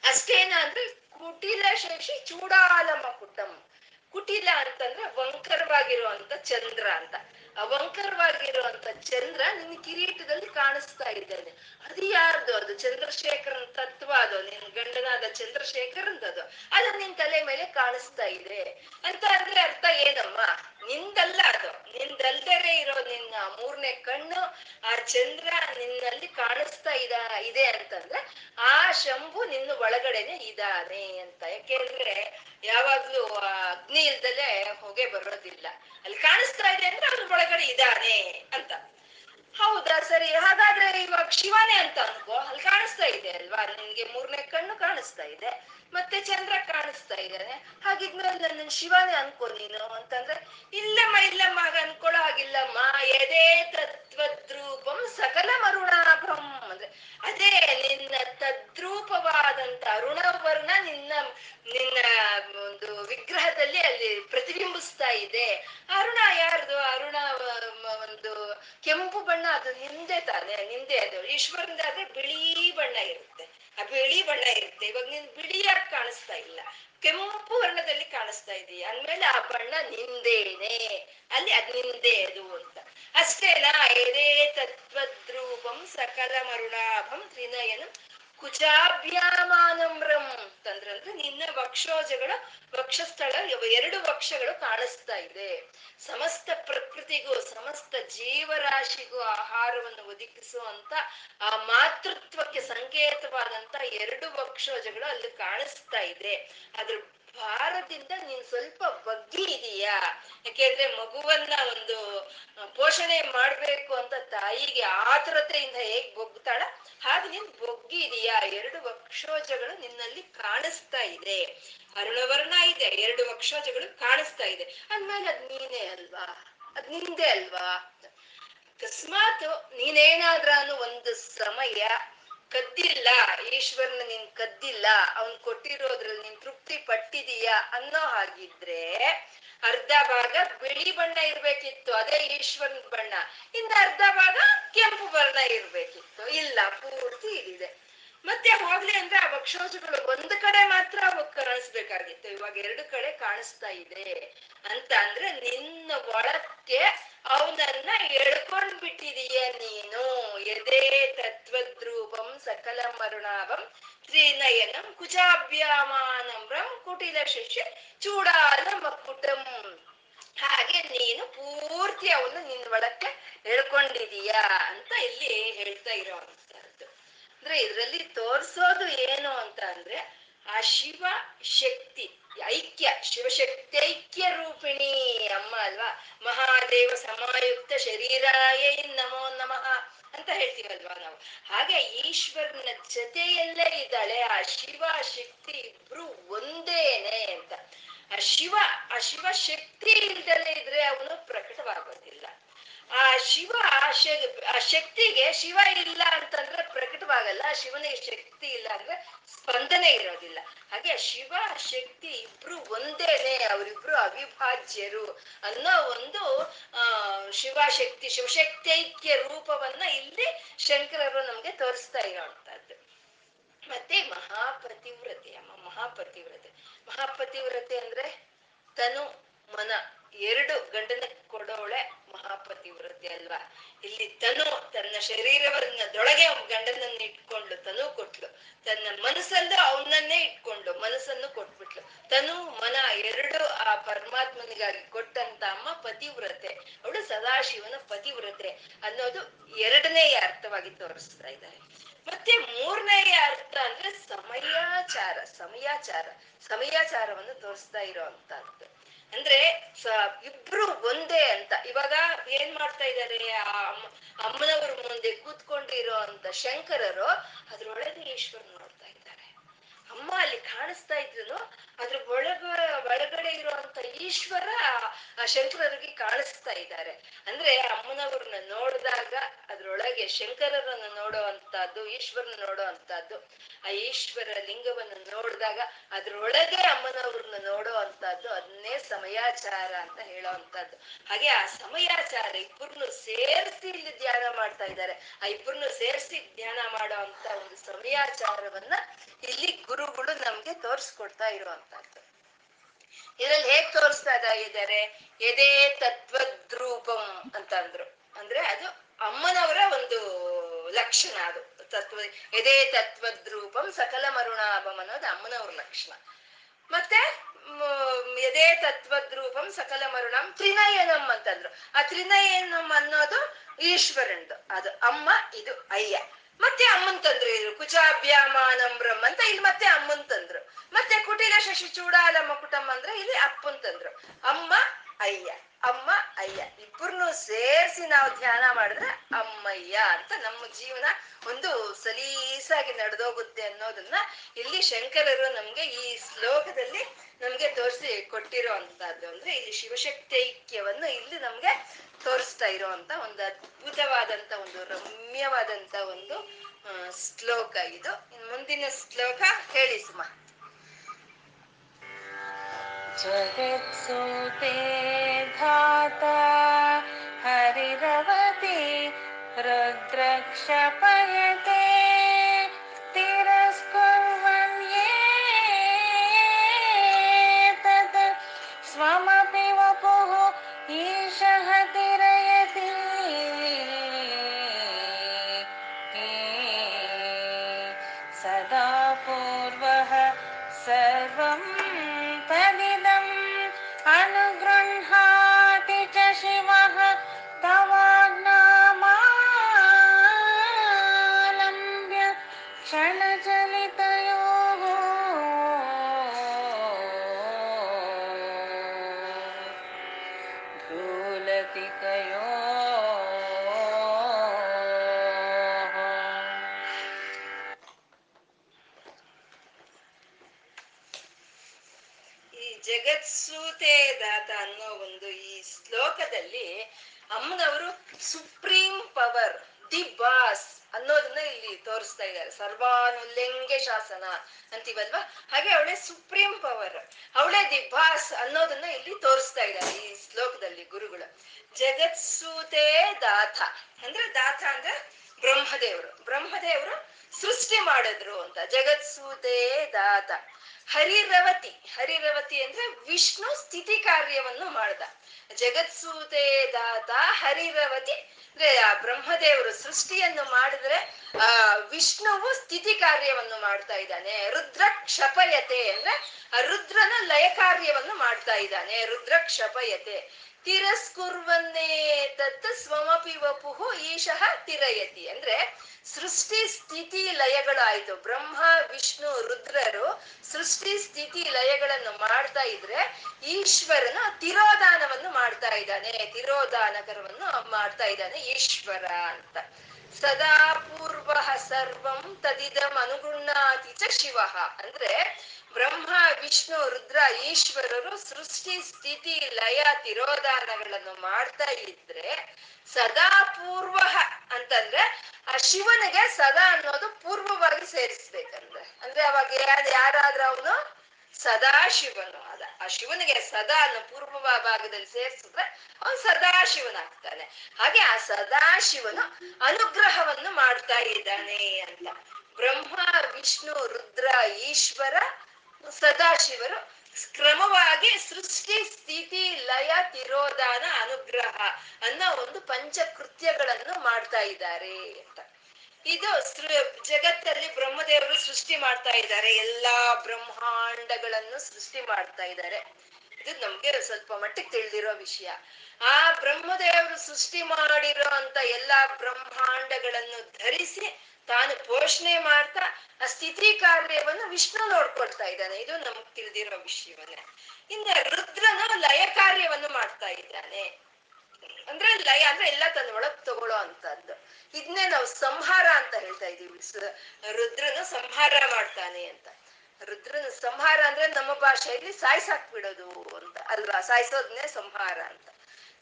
ಅಷ್ಟೇನ ಅಂದ್ರೆ ಕುಟಿಲ ಶೇಷಿ ಚೂಡಾಲಮ ಕುಟಂ ಕುಟಿಲ ಅಂತಂದ್ರೆ ವಂಕರವಾಗಿರುವಂತ ಚಂದ್ರ ಅಂತ. ಅವಂಕರವಾಗಿರುವಂತ ಚಂದ್ರ ನಿನ್ ಕಿರೀಟದಲ್ಲಿ ಕಾಣಿಸ್ತಾ ಇದ್ದಾನೆ. ಅದು ಯಾರ್ದು ಅದು? ಚಂದ್ರಶೇಖರನ್ ತತ್ವ ಅದು ನಿನ್ ಗಂಡನಾದ ಚಂದ್ರಶೇಖರಂದದು ಅದು ನಿನ್ ತಲೆ ಮೇಲೆ ಕಾಣಿಸ್ತಾ ಇದೆ. ಅಂತ ಅಂದ್ರೆ ಅರ್ಥ ಏನಮ್ಮ? ನಿಂದಲ್ಲ ಅದು. ನಿಂದಲ್ದರೆ ಇರೋ ನಿನ್ನ ಮೂರನೇ ಕಣ್ಣು ಆ ಚಂದ್ರ ನಿನ್ನಲ್ಲಿ ಕಾಣಿಸ್ತಾ ಇದ, ಇದೆ ಅಂತಂದ್ರೆ ಆ ಶಂಭು ನಿನ್ನ ಒಳಗಡೆನೆ ಇದಾನೆ ಅಂತ. ಯಾಕೆಂದ್ರೆ ಯಾವಾಗ್ಲೂ ಅಗ್ನಿ ಇಲ್ದಲೆ ಹೊಗೆ ಬರೋದಿಲ್ಲ. ಅಲ್ಲಿ ಕಾಣಿಸ್ತಾ ಇದೆ ಅಂದ್ರೆ ಅದ್ರ ಒಳಗಡೆ ಇದಾನೆ ಅಂತ. ಹೌದಾ? ಸರಿ. ಹಾಗಾದ್ರೆ ಇವಾಗ ಶಿವನೇ ಅಂತ ಅನ್ಕೋ. ಅಲ್ಲಿ ಕಾಣಿಸ್ತಾ ಇದೆ ಅಲ್ವಾ? ನಿನ್ಗೆ ಮೂರನೇ ಕಣ್ಣು ಕಾಣಿಸ್ತಾ ಇದೆ. ಮತ್ತೆ ಚಂದ್ರ ಕಾಣಿಸ್ತಾ ಇದ್ದಾನೆ. ಹಾಗಿದ್ಮೇಲೆ ನನ್ನ ಶಿವನೇ ಅನ್ಕೋ ನೀನು ಅಂತಂದ್ರೆ, ಇಲ್ಲಮ್ಮ ಇಲ್ಲಮ್ಮ ಆಗ ಅನ್ಕೊಳ್ಳೋ ಹಾಗಿಲ್ಲಮ್ಮ. ಎದೇ ತತ್ವದ್ರೂಪಂ ಸಕಲ ಮರುಣಾಭಂ ಅಂದ್ರೆ, ಅದೇ ನಿನ್ನ ತದ್ರೂಪವಾದಂತ ಅರುಣವರ್ಣ ನಿನ್ನ ನಿನ್ನ ಒಂದು ವಿಗ್ರಹದಲ್ಲಿ ಅಲ್ಲಿ ಪ್ರತಿಬಿಂಬಿಸ್ತಾ ಇದೆ. ಅರುಣ ಯಾರ್ದು? ಅರುಣ ಕೆಂಪು ಬಣ್ಣ ಅದು ನಿಂದೆ ತಾನೆ, ನಿಂದೆ ಅದು. ಈಶ್ವರನಾದ್ರೆ ಬಿಳಿ ಬಣ್ಣ ಇರುತ್ತೆ. ಆ ಬಿಳಿ ಬಣ್ಣ ಇರುತ್ತೆ. ಇವಾಗ ನೀನ್ ಬಿಳಿಯಾಗಿ ಕಾಣಿಸ್ತಾ ಇಲ್ಲ. ಕೆಂಪು ವರ್ಣದಲ್ಲಿ ಕಾಣಿಸ್ತಾ ಇದೀಯ. ಅಂದ್ಮೇಲೆ ಆ ಬಣ್ಣ ನಿಂದೇನೆ. ಅಲ್ಲಿ ಅದ್ ನಿಂದೆ ಅದು ಅಂತ. ಅಷ್ಟೇನಾ ಎದೇ ತತ್ವದ್ರೂಪಂ ಸಕಲ ಮರುಣಾಭಂ ತ್ರಿನಯನಂ ಕುಜಾಭ್ಯಾಮಾನಮ್ರಂ ಅಂತಂದ್ರೆ ಅಂದ್ರೆ ನಿನ್ನ ವಕ್ಷೋಜಗಳ ವಕ್ಷಸ್ಥಳ ಎರಡು ವಕ್ಷಗಳು ಕಾಣಿಸ್ತಾ ಇದೆ. ಸಮಸ್ತ ಪ್ರಕೃತಿಗೂ, ಸಮಸ್ತ ಜೀವರಾಶಿಗೂ ಆಹಾರವನ್ನು ಒದಗಿಸುವಂತ, ಆ ಮಾತೃತ್ವಕ್ಕೆ ಸಂಕೇತವಾದಂತ ಎರಡು ವಕ್ಷೋಜಗಳು ಅಲ್ಲಿ ಕಾಣಿಸ್ತಾ ಇದೆ. ಅದ್ರ ಭಾರದಿಂದ ನೀನ್ ಸ್ವಲ್ಪ ಬಗ್ಗಿ ಇದೀಯಾ? ಯಾಕೆಂದ್ರೆ ಮಗುವನ್ನ ಒಂದು ಪೋಷಣೆ ಮಾಡ್ಬೇಕು ಅಂತ ತಾಯಿಗೆ ಆತುರತೆಯಿಂದ ಹೇಗ್ ಬೊಗ್ತಾಳ, ಹಾಗೆ ನೀನ್ ಬೊಗ್ಗಿ ಇದೀಯಾ? ಎರಡು ವಕ್ಷೋಜಗಳು ನಿನ್ನಲ್ಲಿ ಕಾಣಿಸ್ತಾ ಇದೆ. ಅರುಣವರ್ಣ ಇದೆ, ಎರಡು ವಕ್ಷೋಜಗಳು ಕಾಣಿಸ್ತಾ ಇದೆ. ಅಂದ್ಮೇಲೆ ಅದ್ ನೀನೇ ಅಲ್ವಾ? ಅದ್ ನಿಂದೆ ಅಲ್ವಾ? ಅಕಸ್ಮಾತ್ ನೀನೇನಾದ್ರೂ ಒಂದು ಸಮಯ ಕದ್ದಿಲ್ಲ, ಈಶ್ವರನ ನೀನ್ ಕದ್ದಿಲ್ಲ, ಅವನ್ ಕೊಟ್ಟಿರೋದ್ರಲ್ಲಿ ತೃಪ್ತಿ ಪಟ್ಟಿದೀಯಾ ಅನ್ನೋ ಹಾಗಿದ್ರೆ ಅರ್ಧ ಭಾಗ ಬಿಳಿ ಬಣ್ಣ ಇರ್ಬೇಕಿತ್ತು, ಅದೇ ಈಶ್ವರನ್ ಬಣ್ಣ. ಇನ್ನು ಅರ್ಧ ಭಾಗ ಕೆಂಪು ಬಣ್ಣ ಇರ್ಬೇಕಿತ್ತು. ಇಲ್ಲ, ಪೂರ್ತಿ ಇದಿದೆ. ಮತ್ತೆ ಹೋಗ್ಲಿ ಅಂದ್ರೆ ಆ ವಕ್ಷೋಜಗಳು ಒಂದು ಕಡೆ ಮಾತ್ರ ಅವು ಕಾಣಿಸ್ಬೇಕಾಗಿತ್ತು. ಇವಾಗ ಎರಡು ಕಡೆ ಕಾಣಿಸ್ತಾ ಇದೆ ಅಂತ ಅಂದ್ರೆ ನಿನ್ನ ಒಳಕ್ಕೆ ಅವನನ್ನ ಎಳ್ಕೊಂಡ್ ಬಿಟ್ಟಿದೀಯ ನೀನು. ಎದೇ ತತ್ವದ್ರೂಪಂ ಸಕಲ ಮರುಣಾಭಂ ತ್ರಿನಯನಂ ಕುಜಾಭ್ಯಾಮಾನಮ್ರಂ ಕುಟಿಲ ಶಿಷ್ಯ ಚೂಡಾಲ ಮಕ್ಕುಟಂ ಹಾಗೆ ನೀನು ಪೂರ್ತಿ ಅವನು ನಿನ್ನ ಒಳಕ್ಕೆ ಎಳ್ಕೊಂಡಿದೀಯ ಅಂತ ಇಲ್ಲಿ ಹೇಳ್ತಾ ಇರೋವಂಥದ್ದು ಅಂದ್ರೆ ಇದ್ರಲ್ಲಿ ತೋರ್ಸೋದು ಏನು ಅಂತ ಅಂದ್ರೆ ಆ ಶಿವ ಶಕ್ತಿ, ಐಕ್ಯ ಶಿವಶಕ್ತಿ ಐಕ್ಯ ರೂಪಿಣಿ ಅಮ್ಮ ಅಲ್ವಾ? ಮಹಾದೇವ ಸಮಾಯುಕ್ತ ಶರೀರಾಯ ನಮೋ ನಮಃ ಅಂತ ಹೇಳ್ತೀವಲ್ವಾ ನಾವು? ಹಾಗೆ ಈಶ್ವರನ ಜೊತೆಯಲ್ಲೇ ಇದ್ದಾಳೆ, ಆ ಶಿವ ಶಕ್ತಿ ಇಬ್ರು ಒಂದೇನೆ ಅಂತ. ಆ ಶಿವ ಆ ಶಿವ ಶಕ್ತಿ ಇಲ್ದಲೇ ಇದ್ರೆ ಅವನು ಪ್ರಕಟವಾಗೋದಿಲ್ಲ. ಆ ಶಿವ ಆ ಶಕ್ತಿಗೆ ಶಿವ ಇಲ್ಲ ಅಂತಂದ್ರೆ ಪ್ರಕಟವಾಗಲ್ಲ. ಶಿವನಿಗೆ ಶಕ್ತಿ ಇಲ್ಲ ಅಂದ್ರೆ ಸ್ಪಂದನೆ ಇರೋದಿಲ್ಲ. ಹಾಗೆ ಶಿವ, ಶಕ್ತಿ ಇಬ್ರು ಒಂದೇನೆ. ಅವರಿಬ್ರು ಅವಿಭಾಜ್ಯರು ಅನ್ನೋ ಒಂದು, ಆ, ಶಿವಶಕ್ತಿ, ಶಿವಶಕ್ತೈಕ್ಯ ರೂಪವನ್ನ ಇಲ್ಲಿ ಶಂಕರರು ನಮ್ಗೆ ತೋರಿಸ್ತಾ ಇರೋಂತದ್ದು ಮತ್ತೆ ಮಹಾಪತಿವ್ರತೆ, ಅಮ್ಮ ಮಹಾಪತಿವ್ರತೆ. ಮಹಾಪತಿವ್ರತೆ ಅಂದ್ರೆ ತನು ಮನ ಎರಡು ಗಂಡನ ಕೊಡೋಳೆ ಮಹಾಪತಿವ್ರತೆ ಅಲ್ವಾ? ಇಲ್ಲಿ ತನು ತನ್ನ ಶರೀರವನ್ನ ದೊಳಗೆ ಗಂಡನನ್ನ ಇಟ್ಕೊಂಡು ತನು ಕೊಟ್ಲು. ತನ್ನ ಮನಸ್ಸಲ್ಲೂ ಅವನನ್ನೇ ಇಟ್ಕೊಂಡು ಮನಸ್ಸನ್ನು ಕೊಟ್ಬಿಟ್ಲು. ತನು ಮನ ಎರಡು ಆ ಪರಮಾತ್ಮನಿಗಾಗಿ ಕೊಟ್ಟಂತ ಅಮ್ಮ ಪತಿವ್ರತೆ ಅವಳು ಸದಾಶಿವನ ಪತಿವ್ರತೆ ಅನ್ನೋದು ಎರಡನೆಯ ಅರ್ಥವಾಗಿ ತೋರಿಸ್ತಾ ಇದ್ದಾರೆ. ಮತ್ತೆ ಮೂರನೆಯ ಅರ್ಥ ಅಂದ್ರೆ ಸಮಯಾಚಾರ ಸಮಯಾಚಾರ, ಸಮಯಾಚಾರವನ್ನು ತೋರಿಸ್ತಾ ಇರೋವಂತದ್ದು ಅಂದ್ರೆ ಇಬ್ರು ಒಂದೇ ಅಂತ. ಇವಾಗ ಏನ್ ಮಾಡ್ತಾ ಇದ್ದಾರೆ, ಆ ಅಮ್ಮ- ಅಮ್ಮನವ್ರ ಮುಂದೆ ಕೂತ್ಕೊಂಡಿರೋ ಅಂತ ಶಂಕರರು, ಅದ್ರೊಳಗೆ ಈಶ್ವರ್ ನೋಡ್ತಾ ಇದ್ದಾರೆ. ಅಮ್ಮ ಅಲ್ಲಿ ಕಾಣಿಸ್ತಾ ಇದ್ರು ಅದ್ರ ಒಳಗ, ಒಳಗಡೆ ಇರುವಂತ ಈಶ್ವರ ಆ ಶಂಕರರಿಗೆ ಕಾಣಿಸ್ತಾ ಇದ್ದಾರೆ. ಅಂದ್ರೆ ಅಮ್ಮನವ್ರನ್ನ ನೋಡಿದಾಗ ಅದ್ರೊಳಗೆ ಶಂಕರರನ್ನ ನೋಡುವಂತಹದ್ದು, ಈಶ್ವರನ ನೋಡುವಂತಹದ್ದು, ಆ ಈಶ್ವರ ಲಿಂಗವನ್ನು ನೋಡಿದಾಗ ಅದ್ರೊಳಗೆ ಅಮ್ಮನವ್ರನ್ನ ನೋಡುವಂತಹದ್ದು ಅದನ್ನೇ ಸಮಯಾಚಾರ ಅಂತ ಹೇಳೋವಂಥದ್ದು ಹಾಗೆ ಆ ಸಮಯಾಚಾರ ಇಬ್ಬರನ್ನು ಸೇರಿಸಿ ಇಲ್ಲಿ ಧ್ಯಾನ ಮಾಡ್ತಾ ಇದ್ದಾರೆ. ಆ ಇಬ್ಬರನ್ನು ಸೇರಿಸಿ ಧ್ಯಾನ ಮಾಡುವಂತ ಒಂದು ಸಮಯಾಚಾರವನ್ನ ಇಲ್ಲಿ ಗುರುಗಳು ನಮ್ಗೆ ತೋರಿಸ್ಕೊಡ್ತಾ ಇದ್ರಲ್ಲಿ ಹೇಗ್ ತೋರಿಸ್ತಾ ಇದ್ದಾರೆ ಎದೆ ತತ್ವದ್ರೂಪಂ ಅಂತಂದ್ರು ಅಂದ್ರೆ. ಅದು ಅಮ್ಮನವರ ಒಂದು ಲಕ್ಷಣ ಅದು. ತತ್ವ, ಎದೆ ತತ್ವದ್ರೂಪಂ ಸಕಲ ಮರುಣಾಭಂ ಅನ್ನೋದು ಅಮ್ಮನವ್ರ ಲಕ್ಷಣ. ಮತ್ತೆ ಎದೆ ತತ್ವದ್ರೂಪಂ ಸಕಲ ಮರುಣಂ ತ್ರಿನಯನಂ ಅಂತಂದ್ರು. ಆ ತ್ರಿನಯನಂ ಅನ್ನೋದು ಈಶ್ವರನ್ದು. ಅದು ಅಮ್ಮ, ಇದು ಅಯ್ಯ. ಮತ್ತೆ ಅಮ್ಮನ್ ತಂದ್ರು ಇವರು. ಕುಚಾಭ್ಯಾಮಾನಂ ಬ್ರಹ್ಮ ಅಂತ ಇಲ್ಲಿ ಮತ್ತೆ ಅಮ್ಮನ್ ತಂದ್ರು. ಮತ್ತೆ ಕುಟಿಲ ಶಶಿ ಚೂಡಾಲ ಮಕುಟಂ ಅಂದ್ರೆ ಇಲ್ಲಿ ಅಪ್ಪನ್ ತಂದ್ರು. ಅಮ್ಮ ಅಯ್ಯ, ಅಮ್ಮ, ಅಯ್ಯ ಇಬ್ಬರನ್ನು ಸೇರಿಸಿ ನಾವು ಧ್ಯಾನ ಮಾಡಿದ್ರೆ ಅಮ್ಮಯ್ಯ ಅಂತ ನಮ್ಮ ಜೀವನ ಒಂದು ಸಲೀಸಾಗಿ ನಡೆದೋಗುತ್ತೆ ಅನ್ನೋದನ್ನ ಇಲ್ಲಿ ಶಂಕರರು ನಮ್ಗೆ ಈ ಶ್ಲೋಕದಲ್ಲಿ ನಮ್ಗೆ ತೋರಿಸಿ ಕೊಟ್ಟಿರೋ ಅಂತದ್ದು. ಅಂದ್ರೆ ಇಲ್ಲಿ ಶಿವಶಕ್ತಿ ಐಕ್ಯವನ್ನು ಇಲ್ಲಿ ನಮ್ಗೆ ತೋರಿಸ್ತಾ ಇರೋಂತ ಒಂದು ಅದ್ಭುತವಾದಂತ ಒಂದು ರಮ್ಯವಾದಂತ ಒಂದು ಶ್ಲೋಕ ಇದು. ಮುಂದಿನ ಶ್ಲೋಕ ಹೇಳಿ ಸುಮ. ಜಗತ್ಸೋಪೇ हरिरवती रुद्रक्षप ಅಂತೀವಲ್ವಾ? ಹಾಗೆ ಅವಳೆ ಸುಪ್ರೀಂ ಪವರ್. ಅವಳೇ ದಿ ಬಾಸ್ ಅನ್ನೋದನ್ನ ಇಲ್ಲಿ ತೋರಿಸ್ತಾ ಇದ್ದಾರೆ ಈ ಶ್ಲೋಕದಲ್ಲಿ ಗುರುಗಳು. ಜಗತ್ಸೂತೇ ದಾತ. ಅಂದ್ರೆ ದಾತ ಅಂದ್ರೆ ಬ್ರಹ್ಮದೇವರು. ಬ್ರಹ್ಮದೇವರು ಸೃಷ್ಟಿ ಮಾಡಿದ್ರು ಅಂತ. ಜಗತ್ಸೂತೇ ದಾತ. ಹರಿರವತಿ ಹರಿರವತಿ ಅಂದ್ರೆ ವಿಷ್ಣು ಸ್ಥಿತಿ ಕಾರ್ಯವನ್ನು ಮಾಡ್ದ. ಜಗತ್ಸೂತೆ ದಾತ ಹರಿರವತಿ. ಅಂದ್ರೆ ಬ್ರಹ್ಮದೇವರು ಸೃಷ್ಟಿಯನ್ನು ಮಾಡಿದ್ರೆ, ಆ ವಿಷ್ಣುವು ಸ್ಥಿತಿ ಕಾರ್ಯವನ್ನು ಮಾಡ್ತಾ ಇದ್ದಾನೆ. ರುದ್ರ ಕ್ಷಪಯತೆ ಅಂದ್ರೆ ರುದ್ರನ ಲಯ ಕಾರ್ಯವನ್ನು ಮಾಡ್ತಾ ಇದ್ದಾನೆ. ರುದ್ರ ಕ್ಷಪಯತೆ ತಿರಸ್ಕುರ್ವನ್ನೇ ತತ್ ಸ್ವಮಪಿ ವಪುಹು ಈಶಃ ತಿರಯತಿ. ಅಂದ್ರೆ ಸೃಷ್ಟಿ ಸ್ಥಿತಿ ಲಯಗಳಾಯ್ತು. ಬ್ರಹ್ಮ, ವಿಷ್ಣು, ರುದ್ರರು ಸೃಷ್ಟಿ ಸ್ಥಿತಿ ಲಯಗಳನ್ನು ಮಾಡ್ತಾ ಇದ್ರೆ ಈಶ್ವರನ ತಿರೋದಾನವನ್ನು ಮಾಡ್ತಾ ಇದ್ದಾನೆ. ತಿರೋದಾನಕರವನ್ನು ಮಾಡ್ತಾ ಇದ್ದಾನೆ ಈಶ್ವರ ಅಂತ. ಸದಾ ಪೂರ್ವ ಸರ್ವಂ ತದಿದಂ ಅನುಗುಣಾತಿ ಚ ಶಿವ ಅಂದ್ರೆ ಬ್ರಹ್ಮ, ವಿಷ್ಣು, ರುದ್ರ, ಈಶ್ವರರು ಸೃಷ್ಟಿ, ಸ್ಥಿತಿ, ಲಯ, ತಿರೋಧಾನಗಳನ್ನು ಮಾಡ್ತಾ ಇದ್ರೆ ಸದಾ ಪೂರ್ವ ಅಂತಂದ್ರೆ ಆ ಶಿವನಿಗೆ ಸದಾ ಅನ್ನೋದು ಪೂರ್ವವಾಗಿ ಸೇರಿಸ್ಬೇಕಂದ್ರೆ. ಅಂದ್ರೆ ಅವಾಗ ಯಾರ್- ಯಾರಾದ್ರೂ ಅವನು ಸದಾಶಿವನು. ಅದ, ಆ ಶಿವನಿಗೆ ಸದಾ ಅನ್ನೋ ಪೂರ್ವ ಭಾಗದಲ್ಲಿ ಸೇರಿಸಿದ್ರೆ ಅವನು ಸದಾಶಿವನಾಗ್ತಾನೆ. ಹಾಗೆ ಆ ಸದಾಶಿವನು ಅನುಗ್ರಹವನ್ನು ಮಾಡ್ತಾ ಇದ್ದಾನೆ ಅಂತ. ಬ್ರಹ್ಮ, ವಿಷ್ಣು, ರುದ್ರ, ಈಶ್ವರ, ಸದಾಶಿವರು ಕ್ರಮವಾಗಿ ಸೃಷ್ಟಿ, ಸ್ಥಿತಿ, ಲಯ, ತಿರೋಧಾನ, ಅನುಗ್ರಹ ಅನ್ನೋ ಒಂದು ಪಂಚಕೃತ್ಯಗಳನ್ನು ಮಾಡ್ತಾ ಇದ್ದಾರೆ ಅಂತ. ಇದು ಜಗತ್ತಲ್ಲಿ ಬ್ರಹ್ಮದೇವರು ಸೃಷ್ಟಿ ಮಾಡ್ತಾ ಇದ್ದಾರೆ. ಎಲ್ಲಾ ಬ್ರಹ್ಮಾಂಡಗಳನ್ನು ಸೃಷ್ಟಿ ಮಾಡ್ತಾ ಇದ್ದಾರೆ. ಇದು ನಮ್ಗೆ ಸ್ವಲ್ಪ ಮಟ್ಟಿಗೆ ತಿಳಿದಿರೋ ವಿಷಯ. ಆ ಬ್ರಹ್ಮದೇವರು ಸೃಷ್ಟಿ ಮಾಡಿರೋ ಅಂತ ಎಲ್ಲಾ ಬ್ರಹ್ಮಾಂಡಗಳನ್ನು ಧರಿಸಿ ತಾನು ಪೋಷಣೆ ಮಾಡ್ತಾ ಆ ಸ್ಥಿತಿ ಕಾರ್ಯವನ್ನು ವಿಷ್ಣು ನೋಡ್ಕೊಳ್ತಾ ಇದ್ದಾನೆ. ಇದು ನಮ್ಗೆ ತಿಳಿದಿರೋ ವಿಷಯವನ್ನೇ ಇನ್ನ ರುದ್ರನು ಲಯ ಕಾರ್ಯವನ್ನು ಮಾಡ್ತಾ ಇದ್ದಾನೆ. ಅಂದ್ರೆ ಲಯ ಅಂದ್ರೆ ಎಲ್ಲ ತನ್ನ ಒಳಗ್ ತಗೊಳ್ಳೋ ಅಂತದ್ದು. ಇದನ್ನೇ ನಾವು ಸಂಹಾರ ಅಂತ ಹೇಳ್ತಾ ಇದೀವಿ ರುದ್ರನು ಸಂಹಾರ ಮಾಡ್ತಾನೆ ಅಂತ. ರುದ್ರನ ಸಂಹಾರ ಅಂದ್ರೆ ನಮ್ಮ ಭಾಷೆಯಲ್ಲಿ ಸಾಯ್ಸಾಕ್ಬಿಡೋದು ಅಂತ ಅಲ್ವಾ? ಸಾಯಿಸೋದನ್ನೇ ಸಂಹಾರ ಅಂತ.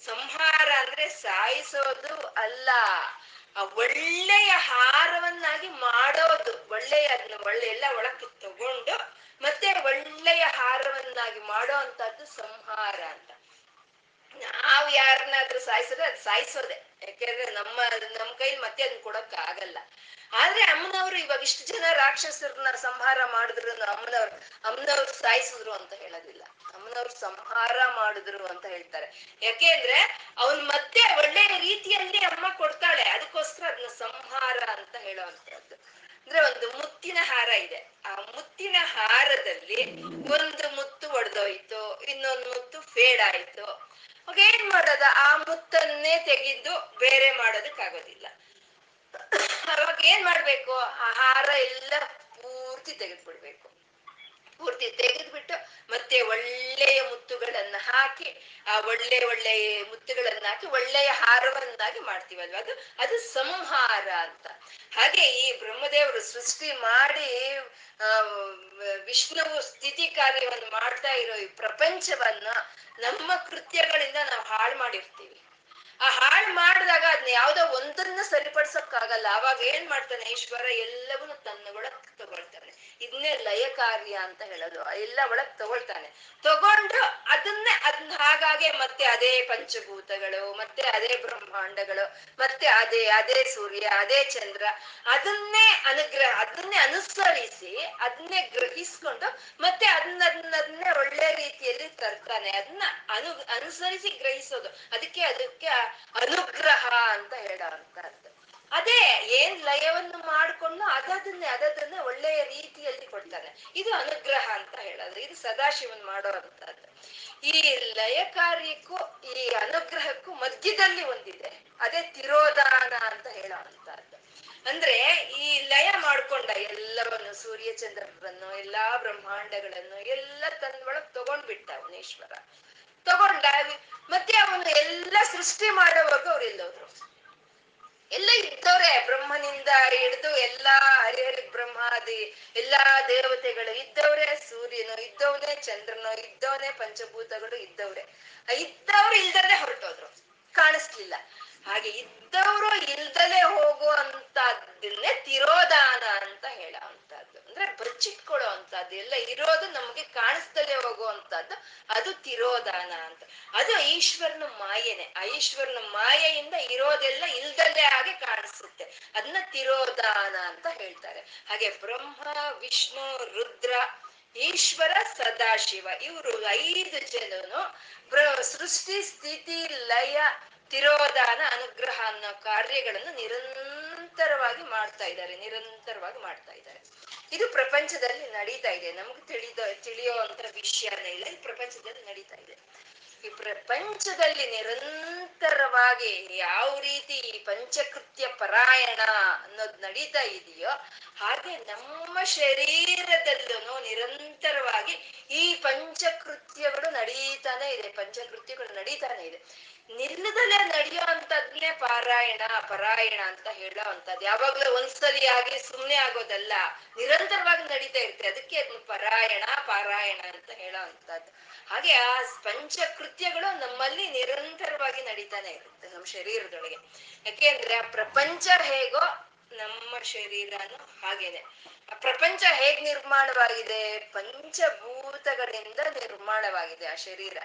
ಸಂಹಾರ ಅಂದ್ರೆ ಸಾಯಿಸೋದು ಅಲ್ಲ, ಆ ಒಳ್ಳೆಯ ಹಾರವನ್ನಾಗಿ ಮಾಡೋದು. ಒಳ್ಳೆಯ, ಒಳ್ಳೆ ಎಲ್ಲ ಒಳಕ್ಕೆ ತಗೊಂಡು ಮತ್ತೆ ಒಳ್ಳೆಯ ಹಾರವನ್ನಾಗಿ ಮಾಡೋ ಅಂತದ್ದು ಸಂಹಾರ ಅಂತ. ನಾವು ಯಾರನ್ನಾದ್ರೂ ಸಾಯಿಸಿದ್ರೆ ಅದು ಸಾಯಿಸೋದೆ. ಯಾಕೆಂದ್ರೆ ನಮ್ಮ, ನಮ್ ಕೈಲಿ ಮತ್ತೆ ಅದನ್ನ ಕೊಡಕ್ ಆಗಲ್ಲ ಆದ್ರೆ ಅಮ್ಮನವ್ರು ಇವಾಗ ಇಷ್ಟು ಜನ ರಾಕ್ಷಸರನ್ನ ಸಂಹಾರ ಮಾಡಿದ್ರು ಅಮ್ಮನವ್ರು ಅಮ್ಮನವ್ರು ಸಾಯಿಸಿದ್ರು ಅಂತ ಹೇಳೋದಿಲ್ಲ. ಅಮ್ಮನವ್ರು ಸಂಹಾರ ಮಾಡಿದ್ರು ಅಂತ ಹೇಳ್ತಾರೆ. ಯಾಕೆಂದ್ರೆ ಅವನ್ ಮತ್ತೆ ಒಳ್ಳೆ ರೀತಿಯಲ್ಲಿ ಅಮ್ಮ ಕೊಡ್ತಾಳೆ. ಅದಕ್ಕೋಸ್ಕರ ಅದನ್ನ ಸಂಹಾರ ಅಂತ ಹೇಳುವಂತದ್ದು ಅಂದ್ರೆ ಒಂದು ಮುತ್ತಿನ ಹಾರ ಇದೆ. ಆ ಮುತ್ತಿನ ಹಾರದಲ್ಲಿ ಒಂದು ಮುತ್ತು ಒಡೆದೋಯ್ತು, ಇನ್ನೊಂದು ಮುತ್ತು ಫೇಡ್ ಆಯ್ತು ಅವಾಗ ಏನ್ ಮಾಡೋದ? ಆ ಮುತ್ತನ್ನೇ ತೆಗೆದು ಬೇರೆ ಮಾಡೋದಕ್ಕಾಗೋದಿಲ್ಲ. ಅವಾಗ ಏನ್ ಮಾಡ್ಬೇಕು? ಆಹಾರ ಹಾರ ಎಲ್ಲ ಪೂರ್ತಿ ತೆಗೆದ್ಬಿಡ್ಬೇಕು. ಪೂರ್ತಿ ತೆಗೆದ್ಬಿಟ್ಟು ಮತ್ತೆ ಒಳ್ಳೆಯ ಮುತ್ತುಗಳನ್ನ ಹಾಕಿ, ಆ ಒಳ್ಳೆ ಒಳ್ಳೆಯ ಮುತ್ತುಗಳನ್ನ ಹಾಕಿ ಒಳ್ಳೆಯ ಹಾರವನ್ನಾಗಿ ಮಾಡ್ತೀವಲ್ವ ಅದು ಅದು ಸಂಹಾರ ಅಂತ. ಹಾಗೆ ಈ ಬ್ರಹ್ಮದೇವರು ಸೃಷ್ಟಿ ಮಾಡಿ ವಿಷ್ಣುವು ಸ್ಥಿತಿ ಕಾರ್ಯವನ್ನು ಮಾಡ್ತಾ ಇರೋ ಈ ಪ್ರಪಂಚವನ್ನ ನಮ್ಮ ಕೃತ್ಯಗಳಿಂದ ನಾವು ಹಾಳು ಮಾಡಿರ್ತೀವಿ. ಆ ಹಾಳು ಮಾಡಿದಾಗ ಅದನ್ನ ಯಾವ್ದೋ ಒಂದನ್ನ ಸರಿಪಡಿಸಕ್ಕಾಗಲ್ಲ. ಅವಾಗ ಏನ್ ಮಾಡ್ತಾನೆ? ಈಶ್ವರ ಎಲ್ಲವನ್ನೂ ತನ್ನ ಒಳಗ್ ತಗೊಳ್ತಾನೆ. ಇದನ್ನೇ ಲಯ ಕಾರ್ಯ ಅಂತ ಹೇಳೋದು. ಎಲ್ಲ ಒಳಗ್ ತಗೊಳ್ತಾನೆ. ತಗೊಂಡು ಅದನ್ನೇ ಅದನ್ನ ಹಾಗಾಗೆ ಮತ್ತೆ ಅದೇ ಪಂಚಭೂತಗಳು, ಮತ್ತೆ ಅದೇ ಬ್ರಹ್ಮಾಂಡಗಳು, ಮತ್ತೆ ಅದೇ ಅದೇ ಸೂರ್ಯ, ಅದೇ ಚಂದ್ರ ಅದನ್ನೇ ಅನುಗ್ರಹ, ಅದನ್ನೇ ಅನುಸರಿಸಿ ಅದನ್ನೇ ಗ್ರಹಿಸ್ಕೊಂಡು ಮತ್ತೆ ಅದನ್ನ ಅದನ್ನೇ ಒಳ್ಳೆ ರೀತಿಯಲ್ಲಿ ತರ್ತಾನೆ. ಅದನ್ನ ಅನು, ಅನುಸರಿಸಿ ಗ್ರಹಿಸೋದು. ಅದಕ್ಕೆ ಅದಕ್ಕೆ ಅನುಗ್ರಹ ಅಂತ ಹೇಳೋಂಥದ್ದು ಅದೇ ಏನ್ ಲಯವನ್ನು ಮಾಡ್ಕೊಂಡು ಅದದನ್ನೇ ಅದನ್ನ ಒಳ್ಳೆಯ ರೀತಿಯಲ್ಲಿ ಕೊಡ್ತಾನೆ ಇದು ಅನುಗ್ರಹ ಅಂತ ಹೇಳೋದು. ಇದು ಸದಾಶಿವನ್ ಮಾಡೋ ಅಂತದ್ದು ಈ ಲಯ ಕಾರ್ಯಕ್ಕೂ ಈ ಅನುಗ್ರಹಕ್ಕೂ ಮಧ್ಯದಲ್ಲಿ ಒಂದಿದೆ. ಅದೇ ತಿರೋದಾನ ಅಂತ ಹೇಳೋ ಅಂತದ್ದು ಅಂದ್ರೆ ಈ ಲಯ ಮಾಡ್ಕೊಂಡ ಎಲ್ಲವನ್ನು ಸೂರ್ಯ ಚಂದ್ರರನ್ನು ಎಲ್ಲಾ ಬ್ರಹ್ಮಾಂಡಗಳನ್ನು, ಎಲ್ಲ ತನ್ನೊಳಗ್ ತಗೊಂಡ್ಬಿಟ್ಟ ಅವನೇಶ್ವರ ತಗೊಂಡ ಮತ್ತೆ ಅವನು ಎಲ್ಲ ಸೃಷ್ಟಿ ಮಾಡೋವಾಗ ಅವ್ರು ಎಲ್ಲೋದ್ರು. ಎಲ್ಲ ಇದ್ದವ್ರೆ, ಬ್ರಹ್ಮನಿಂದ ಹಿಡಿದು ಎಲ್ಲಾ ಹರಿಹರಿ ಬ್ರಹ್ಮಾದಿ ಎಲ್ಲಾ ದೇವತೆಗಳು ಇದ್ದವ್ರೆ, ಸೂರ್ಯನು ಇದ್ದವನೇ, ಚಂದ್ರನು ಇದ್ದವನೇ, ಪಂಚಭೂತಗಳು ಇದ್ದವ್ರೆ. ಇದ್ದವ್ರು ಇಲ್ದಲೆ ಹೊರಟೋದ್ರು. ಕಾಣಿಸ್ಲಿಲ್ಲ. ಹಾಗೆ ಇದ್ದವರು ಇಲ್ದಲೆ ಹೋಗುವಂತದ್ದನ್ನೇ ತಿರೋದಾನ ಅಂತ ಹೇಳೋ ಅಂತದ್ದು ಅಂದ್ರೆ ಬಚ್ಚಿಟ್ಕೊಳ್ಳೋ ಅಂತದ್ದು ಎಲ್ಲ ಇರೋದು ನಮ್ಗೆ ಕಾಣಿಸ್ದಲೆ ಹೋಗುವಂತದ್ದು ಅದು ತಿರೋದಾನ ಅಂತ. ಅದು ಈಶ್ವರನ ಮಾಯೆನೆ. ಈಶ್ವರನ ಮಾಯೆಯಿಂದ ಇರೋದೆಲ್ಲ ಇಲ್ದಲೆ ಆಗಿ ಕಾಣಿಸುತ್ತೆ. ಅದನ್ನ ತಿರೋದಾನ ಅಂತ ಹೇಳ್ತಾರೆ. ಹಾಗೆ ಬ್ರಹ್ಮ, ವಿಷ್ಣು, ರುದ್ರ, ಈಶ್ವರ, ಸದಾಶಿವ. ಇವರು ಐದು ಜನನು ಸೃಷ್ಟಿ, ಸ್ಥಿತಿ, ಲಯ ತಿರೋಧಾನ ಅನುಗ್ರಹ ಅನ್ನೋ ಕಾರ್ಯಗಳನ್ನು ನಿರಂತರವಾಗಿ ಮಾಡ್ತಾ ಇದ್ದಾರೆ, ನಿರಂತರವಾಗಿ ಮಾಡ್ತಾ ಇದ್ದಾರೆ. ಇದು ಪ್ರಪಂಚದಲ್ಲಿ ನಡೀತಾ ಇದೆ. ನಮ್ಗೆ ತಿಳಿದ ತಿಳಿಯುವಂತ ವಿಷಯನೇ ಇಲ್ಲ. ಈ ಪ್ರಪಂಚದಲ್ಲಿ ನಡೀತಾ ಇದೆ. ಈ ಪ್ರಪಂಚದಲ್ಲಿ ನಿರಂತರವಾಗಿ ಯಾವ ರೀತಿ ಈ ಪಂಚಕೃತ್ಯ ಪರಾಯಣ ಅನ್ನೋದು ನಡೀತಾ ಇದೆಯೋ, ಹಾಗೆ ನಮ್ಮ ಶರೀರದಲ್ಲೂ ನಿರಂತರವಾಗಿ ಈ ಪಂಚಕೃತ್ಯಗಳು ನಡೀತಾನೆ ಇದೆ, ಪಂಚಕೃತ್ಯಗಳು ನಡೀತಾನೆ ಇದೆ. ನಿಲ್ಲದಲ್ಲೇ ನಡೆಯೋ ಅಂತದ್ನೇ ಪಾರಾಯಣ ಪರಾಯಣ ಅಂತ ಹೇಳೋ ಅಂತದ್ ಯಾವಾಗ್ಲೂ ಒಂದ್ಸಲಿ ಆಗಿ ಸುಮ್ನೆ ಆಗೋದಲ್ಲ. ನಿರಂತರವಾಗಿ ನಡೀತಾ ಇರುತ್ತೆ. ಅದಕ್ಕೆ ಪರಾಯಣ, ಪಾರಾಯಣ ಅಂತ ಹೇಳೋ ಅಂತದ್ದು ಹಾಗೆ ಆ ಪಂಚಕೃತ್ಯಗಳು ನಮ್ಮಲ್ಲಿ ನಿರಂತರವಾಗಿ ನಡೀತಾನೆ ಇರುತ್ತೆ ನಮ್ಮ ಶರೀರದೊಳಗೆ. ಯಾಕೆಂದ್ರೆ ಆ ಪ್ರಪಂಚ ಹೇಗೋ ನಮ್ಮ ಶರೀರನು ಹಾಗೇನೆ. ಆ ಪ್ರಪಂಚ ಹೇಗ್ ನಿರ್ಮಾಣವಾಗಿದೆ? ಪಂಚಭೂತಗಳಿಂದ ನಿರ್ಮಾಣವಾಗಿದೆ ಆ ಶರೀರ.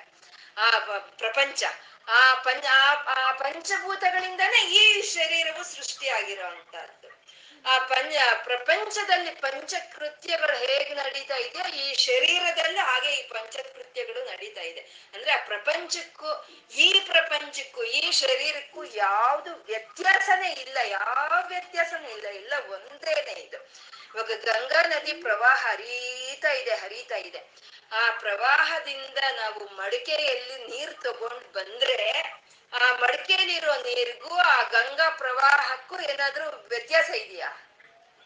ಆ ಪ್ರಪಂಚ. ಆ ಪಂಚ, ಆ- ಆ ಪಂಚಭೂತಗಳಿಂದನೇ ಈ ಶರೀರವು ಸೃಷ್ಟಿಯಾಗಿರುವಂತಹದ್ದು. ಆ ಪಂಚ, ಪ್ರಪಂಚದಲ್ಲಿ ಪಂಚಕೃತ್ಯಗಳು ಹೇಗೆ ನಡೀತಾ ಇದೆಯೋ ಈ ಶರೀರದಲ್ಲೂ ಹಾಗೆ ಈ ಪಂಚಕೃತ್ಯಗಳು ನಡೀತಾ ಇದೆ. ಅಂದ್ರೆ ಆ ಪ್ರಪಂಚಕ್ಕೂ, ಈ ಪ್ರಪಂಚಕ್ಕೂ, ಈ ಶರೀರಕ್ಕೂ ಯಾವ್ದು ವ್ಯತ್ಯಾಸನೇ ಇಲ್ಲ, ಯಾವ ವ್ಯತ್ಯಾಸನೂ ಇಲ್ಲ ಇಲ್ಲ ಒಂದೇನೆ ಇದು. ಇವಾಗ ಗಂಗಾ ನದಿ ಪ್ರವಾಹ ಹರಿತಾ ಇದೆ ಹರಿತಾ ಇದೆ. ಆ ಪ್ರವಾಹದಿಂದ ನಾವು ಮಡಿಕೆಯಲ್ಲಿ ನೀರ್ ತಗೊಂಡ್ ಬಂದ್ರೆ ಆ ಮಡಿಕೆಯಲ್ಲಿರೋ ನೀರಿಗೂ ಆ ಗಂಗಾ ಪ್ರವಾಹಕ್ಕೂ ಏನಾದ್ರೂ ವ್ಯತ್ಯಾಸ ಇದೆಯಾ?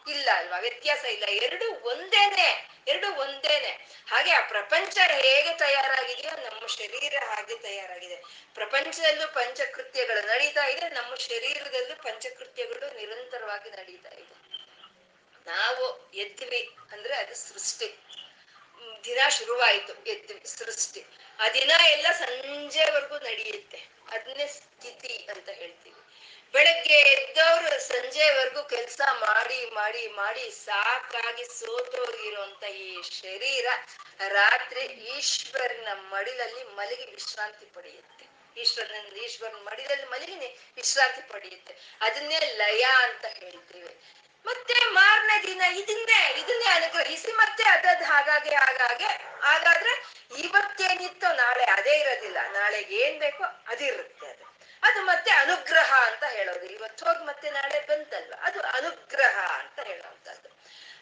ಇಲ್ಲ ಅಲ್ವಾ? ವ್ಯತ್ಯಾಸ ಇಲ್ಲ. ಎರಡು ಒಂದೇನೆ ಎರಡು ಒಂದೇನೆ. ಹಾಗೆ ಆ ಪ್ರಪಂಚ ಹೇಗೆ ತಯಾರಾಗಿದೆಯೋ ನಮ್ಮ ಶರೀರ ಹಾಗೆ ತಯಾರಾಗಿದೆ. ಪ್ರಪಂಚದಲ್ಲೂ ಪಂಚಕೃತ್ಯಗಳು ನಡೀತಾ ಇದೆ, ನಮ್ಮ ಶರೀರದಲ್ಲೂ ಪಂಚಕೃತ್ಯಗಳು ನಿರಂತರವಾಗಿ ನಡೀತಾ ಇದೆ. ನಾವು ಎದ್ವಿ ಅಂದ್ರೆ ಅದು ಸೃಷ್ಟಿ. ದಿನ ಶುರುವಾಯ್ತು, ಎದ್ದು ಸೃಷ್ಟಿ. ಆ ದಿನ ಎಲ್ಲ ಸಂಜೆವರೆಗೂ ನಡೆಯುತ್ತೆ. ಅದನ್ನೇ ಸ್ಥಿತಿ ಅಂತ ಹೇಳ್ತೀವಿ. ಬೆಳಗ್ಗೆ ಎದ್ದವ್ರು ಸಂಜೆವರೆಗೂ ಕೆಲಸ ಮಾಡಿ ಮಾಡಿ ಮಾಡಿ ಸಾಕಾಗಿ ಸೋತೋಗಿರುವಂತ ಈ ಶರೀರ ರಾತ್ರಿ ಈಶ್ವರನ ಮಡಿಲಲ್ಲಿ ಮಲಗಿ ವಿಶ್ರಾಂತಿ ಪಡೆಯುತ್ತೆ. ಈಶ್ವರನ ಈಶ್ವರನ ಮಡಿದಲ್ಲಿ ಮಲಗಿನಿ ವಿಶ್ರಾಂತಿ ಪಡೆಯುತ್ತೆ. ಅದನ್ನೇ ಲಯ ಅಂತ ಹೇಳ್ತೀವಿ. ಮತ್ತೆ ಮಾರನೇ ದಿನ ಇದನ್ನೇ ಇದನ್ನೇ ಅನುಗ್ರಹಿಸಿ ಮತ್ತೆ ಅದದ್ ಹಾಗಾಗಿ, ಹಾಗಾಗೆ, ಹಾಗಾದ್ರೆ ಇವತ್ತೇನಿತ್ತೋ ನಾಳೆ ಅದೇ ಇರೋದಿಲ್ಲ. ನಾಳೆ ಏನ್ ಬೇಕೋ ಅದಿರುತ್ತೆ ಅದು. ಅದು ಮತ್ತೆ ಅನುಗ್ರಹ ಅಂತ ಹೇಳೋದು. ಇವತ್ತು ಹೋಗಿ ಮತ್ತೆ ನಾಳೆ ಬಂತಲ್ವ? ಅದು ಅನುಗ್ರಹ ಅಂತ ಹೇಳುವಂತದ್ದು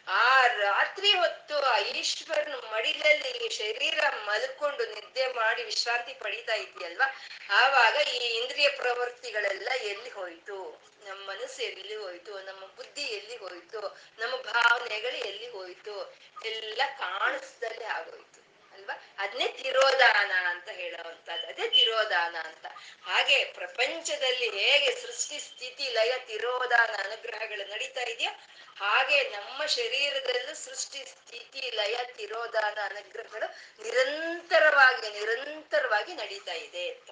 ಆ ರಾತ್ರಿ ಹೊತ್ತು ಆ ಈಶ್ವರನ ಮಡಿಲಲ್ಲಿ ಶರೀರ ಮಲ್ಕೊಂಡು ನಿದ್ದೆ ಮಾಡಿ ವಿಶ್ರಾಂತಿ ಪಡಿತಾ ಇದೆಯಲ್ವಾ ಆವಾಗ ಈ ಇಂದ್ರಿಯ ಪ್ರವೃತ್ತಿಗಳೆಲ್ಲ ಎಲ್ಲಿ ಹೋಯ್ತು? ನಮ್ಮ ಮನಸ್ಸು ಎಲ್ಲಿ ಹೋಯ್ತು? ನಮ್ಮ ಬುದ್ಧಿ ಎಲ್ಲಿ ಹೋಯ್ತು? ನಮ್ಮ ಭಾವನೆಗಳು ಎಲ್ಲಿ ಹೋಯ್ತು? ಎಲ್ಲ ಕಾಣಿಸ್ದಲ್ಲೇ ಆಗೋಯ್ತು, ಅಲ್ವಾ? ಅದನ್ನೇ ತಿರೋದಾನ ಅಂತ ಹೇಳುವಂತದ್ದು ಅದೇ ತಿರೋದಾನ ಅಂತ. ಹಾಗೆ ಪ್ರಪಂಚದಲ್ಲಿ ಹೇಗೆ ಸೃಷ್ಟಿ, ಸ್ಥಿತಿ, ಲಯ ತಿರೋದಾನ ಅನುಗ್ರಹಗಳು ನಡೀತಾ ಇದೆಯೋ ಹಾಗೆ ನಮ್ಮ ಶರೀರದಲ್ಲೂ ಸೃಷ್ಟಿ ಸ್ಥಿತಿ, ಲಯ, ತಿರೋಧಾನ ಅನುಗ್ರಹಗಳು ನಿರಂತರವಾಗಿ ನಿರಂತರವಾಗಿ ನಡೀತಾ ಇದೆ ಅಂತ.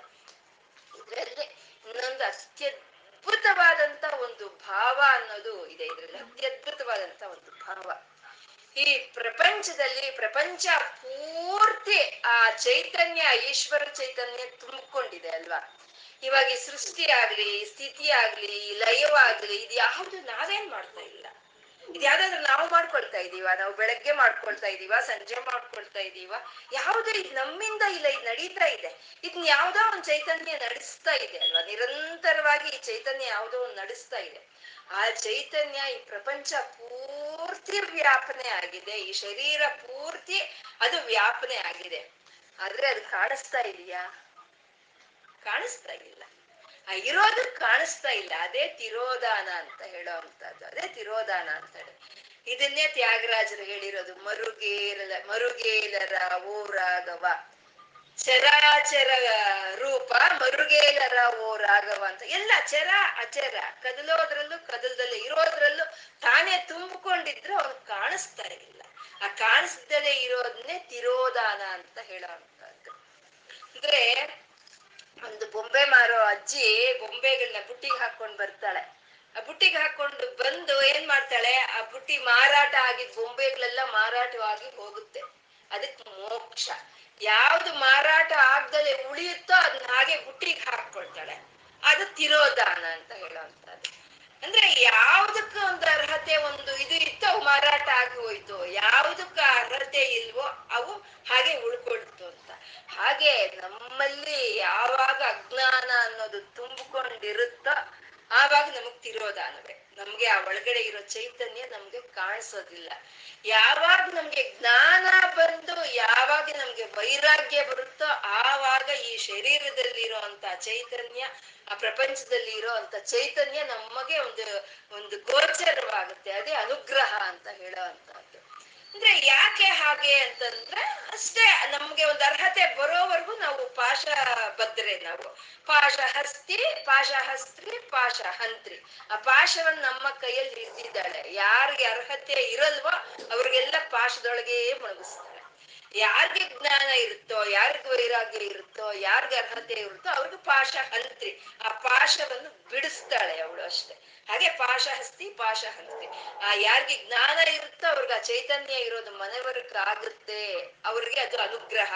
ಇದರಲ್ಲಿ ಇನ್ನೊಂದು ಅತ್ಯದ್ಭುತವಾದಂತ ಒಂದು ಭಾವ ಅನ್ನೋದು ಇದೆ. ಇದರಲ್ಲಿ ಅತ್ಯದ್ಭುತವಾದಂತ ಒಂದು ಭಾವ. ಈ ಪ್ರಪಂಚದಲ್ಲಿ ಪ್ರಪಂಚ ಪೂರ್ತಿ ಆ ಚೈತನ್ಯ, ಈಶ್ವರ ಚೈತನ್ಯ ತುಂಬಿಕೊಂಡಿದೆ ಅಲ್ವಾ? ಇವಾಗ ಈ ಸೃಷ್ಟಿ ಆಗ್ಲಿ ಸ್ಥಿತಿ ಆಗ್ಲಿ ಲಯವಾಗ್ಲಿ, ಇದು ಯಾವುದು ನಾವೇನ್ ಮಾಡ್ತಾ ಇಲ್ಲ. ಇದು ಯಾವ್ದಾದ್ರು ನಾವು ಮಾಡ್ಕೊಳ್ತಾ ಇದೀವ? ನಾವು ಬೆಳಗ್ಗೆ ಮಾಡ್ಕೊಳ್ತಾ ಇದೀವ? ಸಂಜೆ ಮಾಡ್ಕೊಳ್ತಾ ಇದೀವ? ಯಾವ್ದು ಇದು ನಮ್ಮಿಂದ ಇಲ್ಲ, ಇದು ನಡೀತಾ ಇದೆ. ಇದನ್ನ ಯಾವ್ದೋ ಒಂದ್ ಚೈತನ್ಯ ನಡೆಸ್ತಾ ಇದೆ ಅಲ್ವಾ? ನಿರಂತರವಾಗಿ ಈ ಚೈತನ್ಯ ಯಾವುದೋ ಒಂದ್ ನಡೆಸ್ತಾ ಇದೆ. ಆ ಚೈತನ್ಯ ಈ ಪ್ರಪಂಚ ಪೂರ್ತಿ ವ್ಯಾಪನೆ ಆಗಿದೆ. ಈ ಶರೀರ ಪೂರ್ತಿ ಅದು ವ್ಯಾಪನೆ ಆಗಿದೆ. ಆದ್ರೆ ಅದು ಕಾಣಿಸ್ತಾ ಇದೆಯಾ ಕಾಣಿಸ್ತಾ ಇಲ್ಲ. ಇರೋದು ಕಾಣಿಸ್ತಾ ಇಲ್ಲ. ಅದೇ ತಿರೋದಾನ ಅಂತ ಹೇಳೋವಂಥದ್ದು ಅದೇ ತಿರೋದಾನ ಅಂತ ಹೇಳಿ ಇದನ್ನೇ ತ್ಯಾಗರಾಜರು ಹೇಳಿರೋದು. ಮರುಗೇಲ ಮರುಗೇಲರ ಓ ರಾಘವ ಚರಾಚರ ರೂಪ, ಮರುಗೇಲರ ಓ ರಾಘವ ಅಂತ. ಎಲ್ಲ ಚರ, ಅಚರ. ಕದಲೋದ್ರಲ್ಲೂ ಕದಲದಲ್ಲಿ ಇರೋದ್ರಲ್ಲೂ ತಾನೇ ತುಂಬಿಕೊಂಡಿದ್ರು ಅವ್ನು ಕಾಣಿಸ್ತಾ ಇಲ್ಲ. ಆ ಕಾಣಿಸ್ದಲೇ ಇರೋದನ್ನೇ ತಿರೋದಾನ ಅಂತ ಹೇಳೋವಂಥದ್ದು ಅಂದ್ರೆ ಒಂದು ಬೊಂಬೆ ಮಾರೋ ಅಜ್ಜಿ ಬೊಂಬೆಗಳನ್ನ ಬುಟ್ಟಿಗೆ ಹಾಕೊಂಡ್ ಬರ್ತಾಳೆ. ಆ ಬುಟ್ಟಿಗೆ ಹಾಕೊಂಡು ಬಂದು ಏನ್ ಮಾಡ್ತಾಳೆ? ಆ ಬುಟ್ಟಿ ಮಾರಾಟ ಆಗಿದ್ ಬೊಂಬೆಗಳೆಲ್ಲ ಮಾರಾಟವಾಗಿ ಹೋಗುತ್ತೆ. ಅದಕ್ ಮೋಕ್ಷ. ಯಾವ್ದು ಮಾರಾಟ ಆಗ್ದಲೆ ಉಳಿಯುತ್ತೋ ಅದನ್ನ ಹಾಗೆ ಬುಟ್ಟಿಗೆ ಹಾಕೊಳ್ತಾಳೆ ಅದು ತಿರೋದಾನ ಅಂತ ಹೇಳುವಂತದ್ದು ಅಂದ್ರೆ ಯಾವ್ದಕ್ಕ ಒಂದು ಅರ್ಹತೆ, ಒಂದು ಇದು ಇತ್ತು ಅವು ಮಾರಾಟ ಆಗಿ ಹೋಯ್ತು. ಯಾವ್ದಕ್ಕ ಅರ್ಹತೆ ಇಲ್ವೋ ಅವು ಹಾಗೆ ಉಳ್ಕೊಳ್ತು ಅಂತ ಹಾಗೆ ನಮ್ಮಲ್ಲಿ ಯಾವಾಗ ಅಜ್ಞಾನ ಅನ್ನೋದು ತುಂಬಿಕೊಂಡಿರುತ್ತೋ ಆವಾಗ ನಮಗ್ ತಿರೋದಾನವೇ ನಮ್ಗೆ ಆ ಒಳಗಡೆ ಇರೋ ಚೈತನ್ಯ ನಮ್ಗೆ ಕಾಣಿಸೋದಿಲ್ಲ. ಯಾವಾಗ ನಮ್ಗೆ ಜ್ಞಾನ ಬಂದು ಯಾವಾಗ ನಮ್ಗೆ ವೈರಾಗ್ಯ ಬರುತ್ತೋ ಆವಾಗ ಈ ಶರೀರದಲ್ಲಿರುವಂತ ಚೈತನ್ಯ, ಆ ಪ್ರಪಂಚದಲ್ಲಿ ಇರೋಂತ ಚೈತನ್ಯ ನಮಗೆ ಒಂದು ಒಂದು ಗೋಚರವಾಗುತ್ತೆ. ಅದೇ ಅನುಗ್ರಹ ಅಂತ ಹೇಳೋವಂಥದ್ದು ಅಂದ್ರೆ ಯಾಕೆ ಹಾಗೆ ಅಂತಂದ್ರೆ ಅಷ್ಟೇ, ನಮ್ಗೆ ಒಂದು ಅರ್ಹತೆ ಬರೋವರೆಗೂ ನಾವು ಪಾಶ ಬದ್ರೆ ನಾವು. ಪಾಶ ಹಸ್ತಿ ಪಾಶ ಹಸ್ತ್ರಿ ಪಾಶ ಹಂತ್ರಿ. ಆ ಪಾಶವನ್ನ ನಮ್ಮ ಕೈಯಲ್ಲಿ ಇದ್ದಿದ್ದಾಳೆ. ಯಾರಿಗೆ ಅರ್ಹತೆ ಇರಲ್ವೋ ಅವ್ರಿಗೆಲ್ಲ ಪಾಶದೊಳಗೆ ಮುಳುಗಿಸ್ತಾಳೆ. ಯಾರಿಗೆ ಜ್ಞಾನ ಇರುತ್ತೋ, ಯಾರಿಗೆ ವೈರಾಗ್ಯ ಇರುತ್ತೋ, ಯಾರಿಗೆ ಅರ್ಹತೆ ಇರುತ್ತೋ ಅವ್ರಿಗೆ ಪಾಶ ಹಂತ್ರಿ. ಆ ಪಾಶವನ್ನು ಬಿಡಿಸ್ತಾಳೆ ಅವಳು ಅಷ್ಟೇ. ಹಾಗೆ ಪಾಶ ಹಸ್ತಿ ಪಾಶ ಹಂತ್ರಿ. ಆ ಯಾರಿಗೆ ಜ್ಞಾನ ಇರುತ್ತೋ ಅವ್ರಿಗೆ ಆ ಚೈತನ್ಯ ಇರೋದು ಮನೆವರ್ಗ ಆಗುತ್ತೆ. ಅವ್ರಿಗೆ ಅದು ಅನುಗ್ರಹ.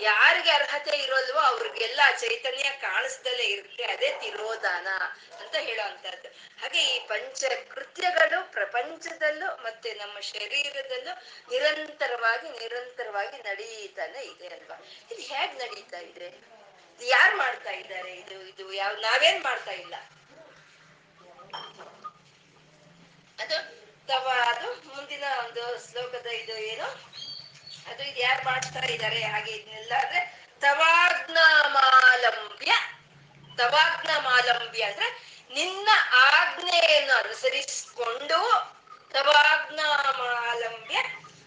ಯಾರಿಗೆ ಅರ್ಹತೆ ಇರೋಲ್ವೋ ಅವ್ರಿಗೆಲ್ಲ ಚೈತನ್ಯ ಕಾಣಿಸ್ದಲೇ ಇರುತ್ತೆ. ಅದೇ ತಿರೋದಾನ ಅಂತ ಹೇಳುವಂತದ್ದು ಹಾಗೆ ಈ ಪಂಚ ಕೃತ್ಯಗಳು ಪ್ರಪಂಚದಲ್ಲೂ ಮತ್ತೆ ನಮ್ಮ ಶರೀರದಲ್ಲೂ ನಿರಂತರವಾಗಿ ನಿರಂತರವಾಗಿ ನಡೀತಾನೆ ಇದೆ ಅಲ್ವಾ? ಇದು ಹೇಗ್ ನಡೀತಾ ಇದೆ? ಯಾರು ಮಾಡ್ತಾ ಇದ್ದಾರೆ? ಇದು ಇದು ಯಾವ, ನಾವೇನ್ ಮಾಡ್ತಾ ಇಲ್ಲ? ಅದು, ತವ, ಅದು ಮುಂದಿನ ಒಂದು ಶ್ಲೋಕದ ಇದು ಏನು? ಅದು ಇದು ಯಾರು ಮಾಡ್ತಾ ಇದ್ದಾರೆ? ಹಾಗೆ ಇದನ್ನೆಲ್ಲ ಅಂದ್ರೆ ತವಾಗ್ನಮಾಲಂಬ್ಯ. ತವಾಗ್ನ ಮಾಲಂಬ್ಯ ಅಂದ್ರೆ ನಿನ್ನ ಆಜ್ಞೆಯನ್ನು ಅನುಸರಿಸಿಕೊಂಡು ತವಾಜ್ಞಾಮಾಲಂಬ್ಯ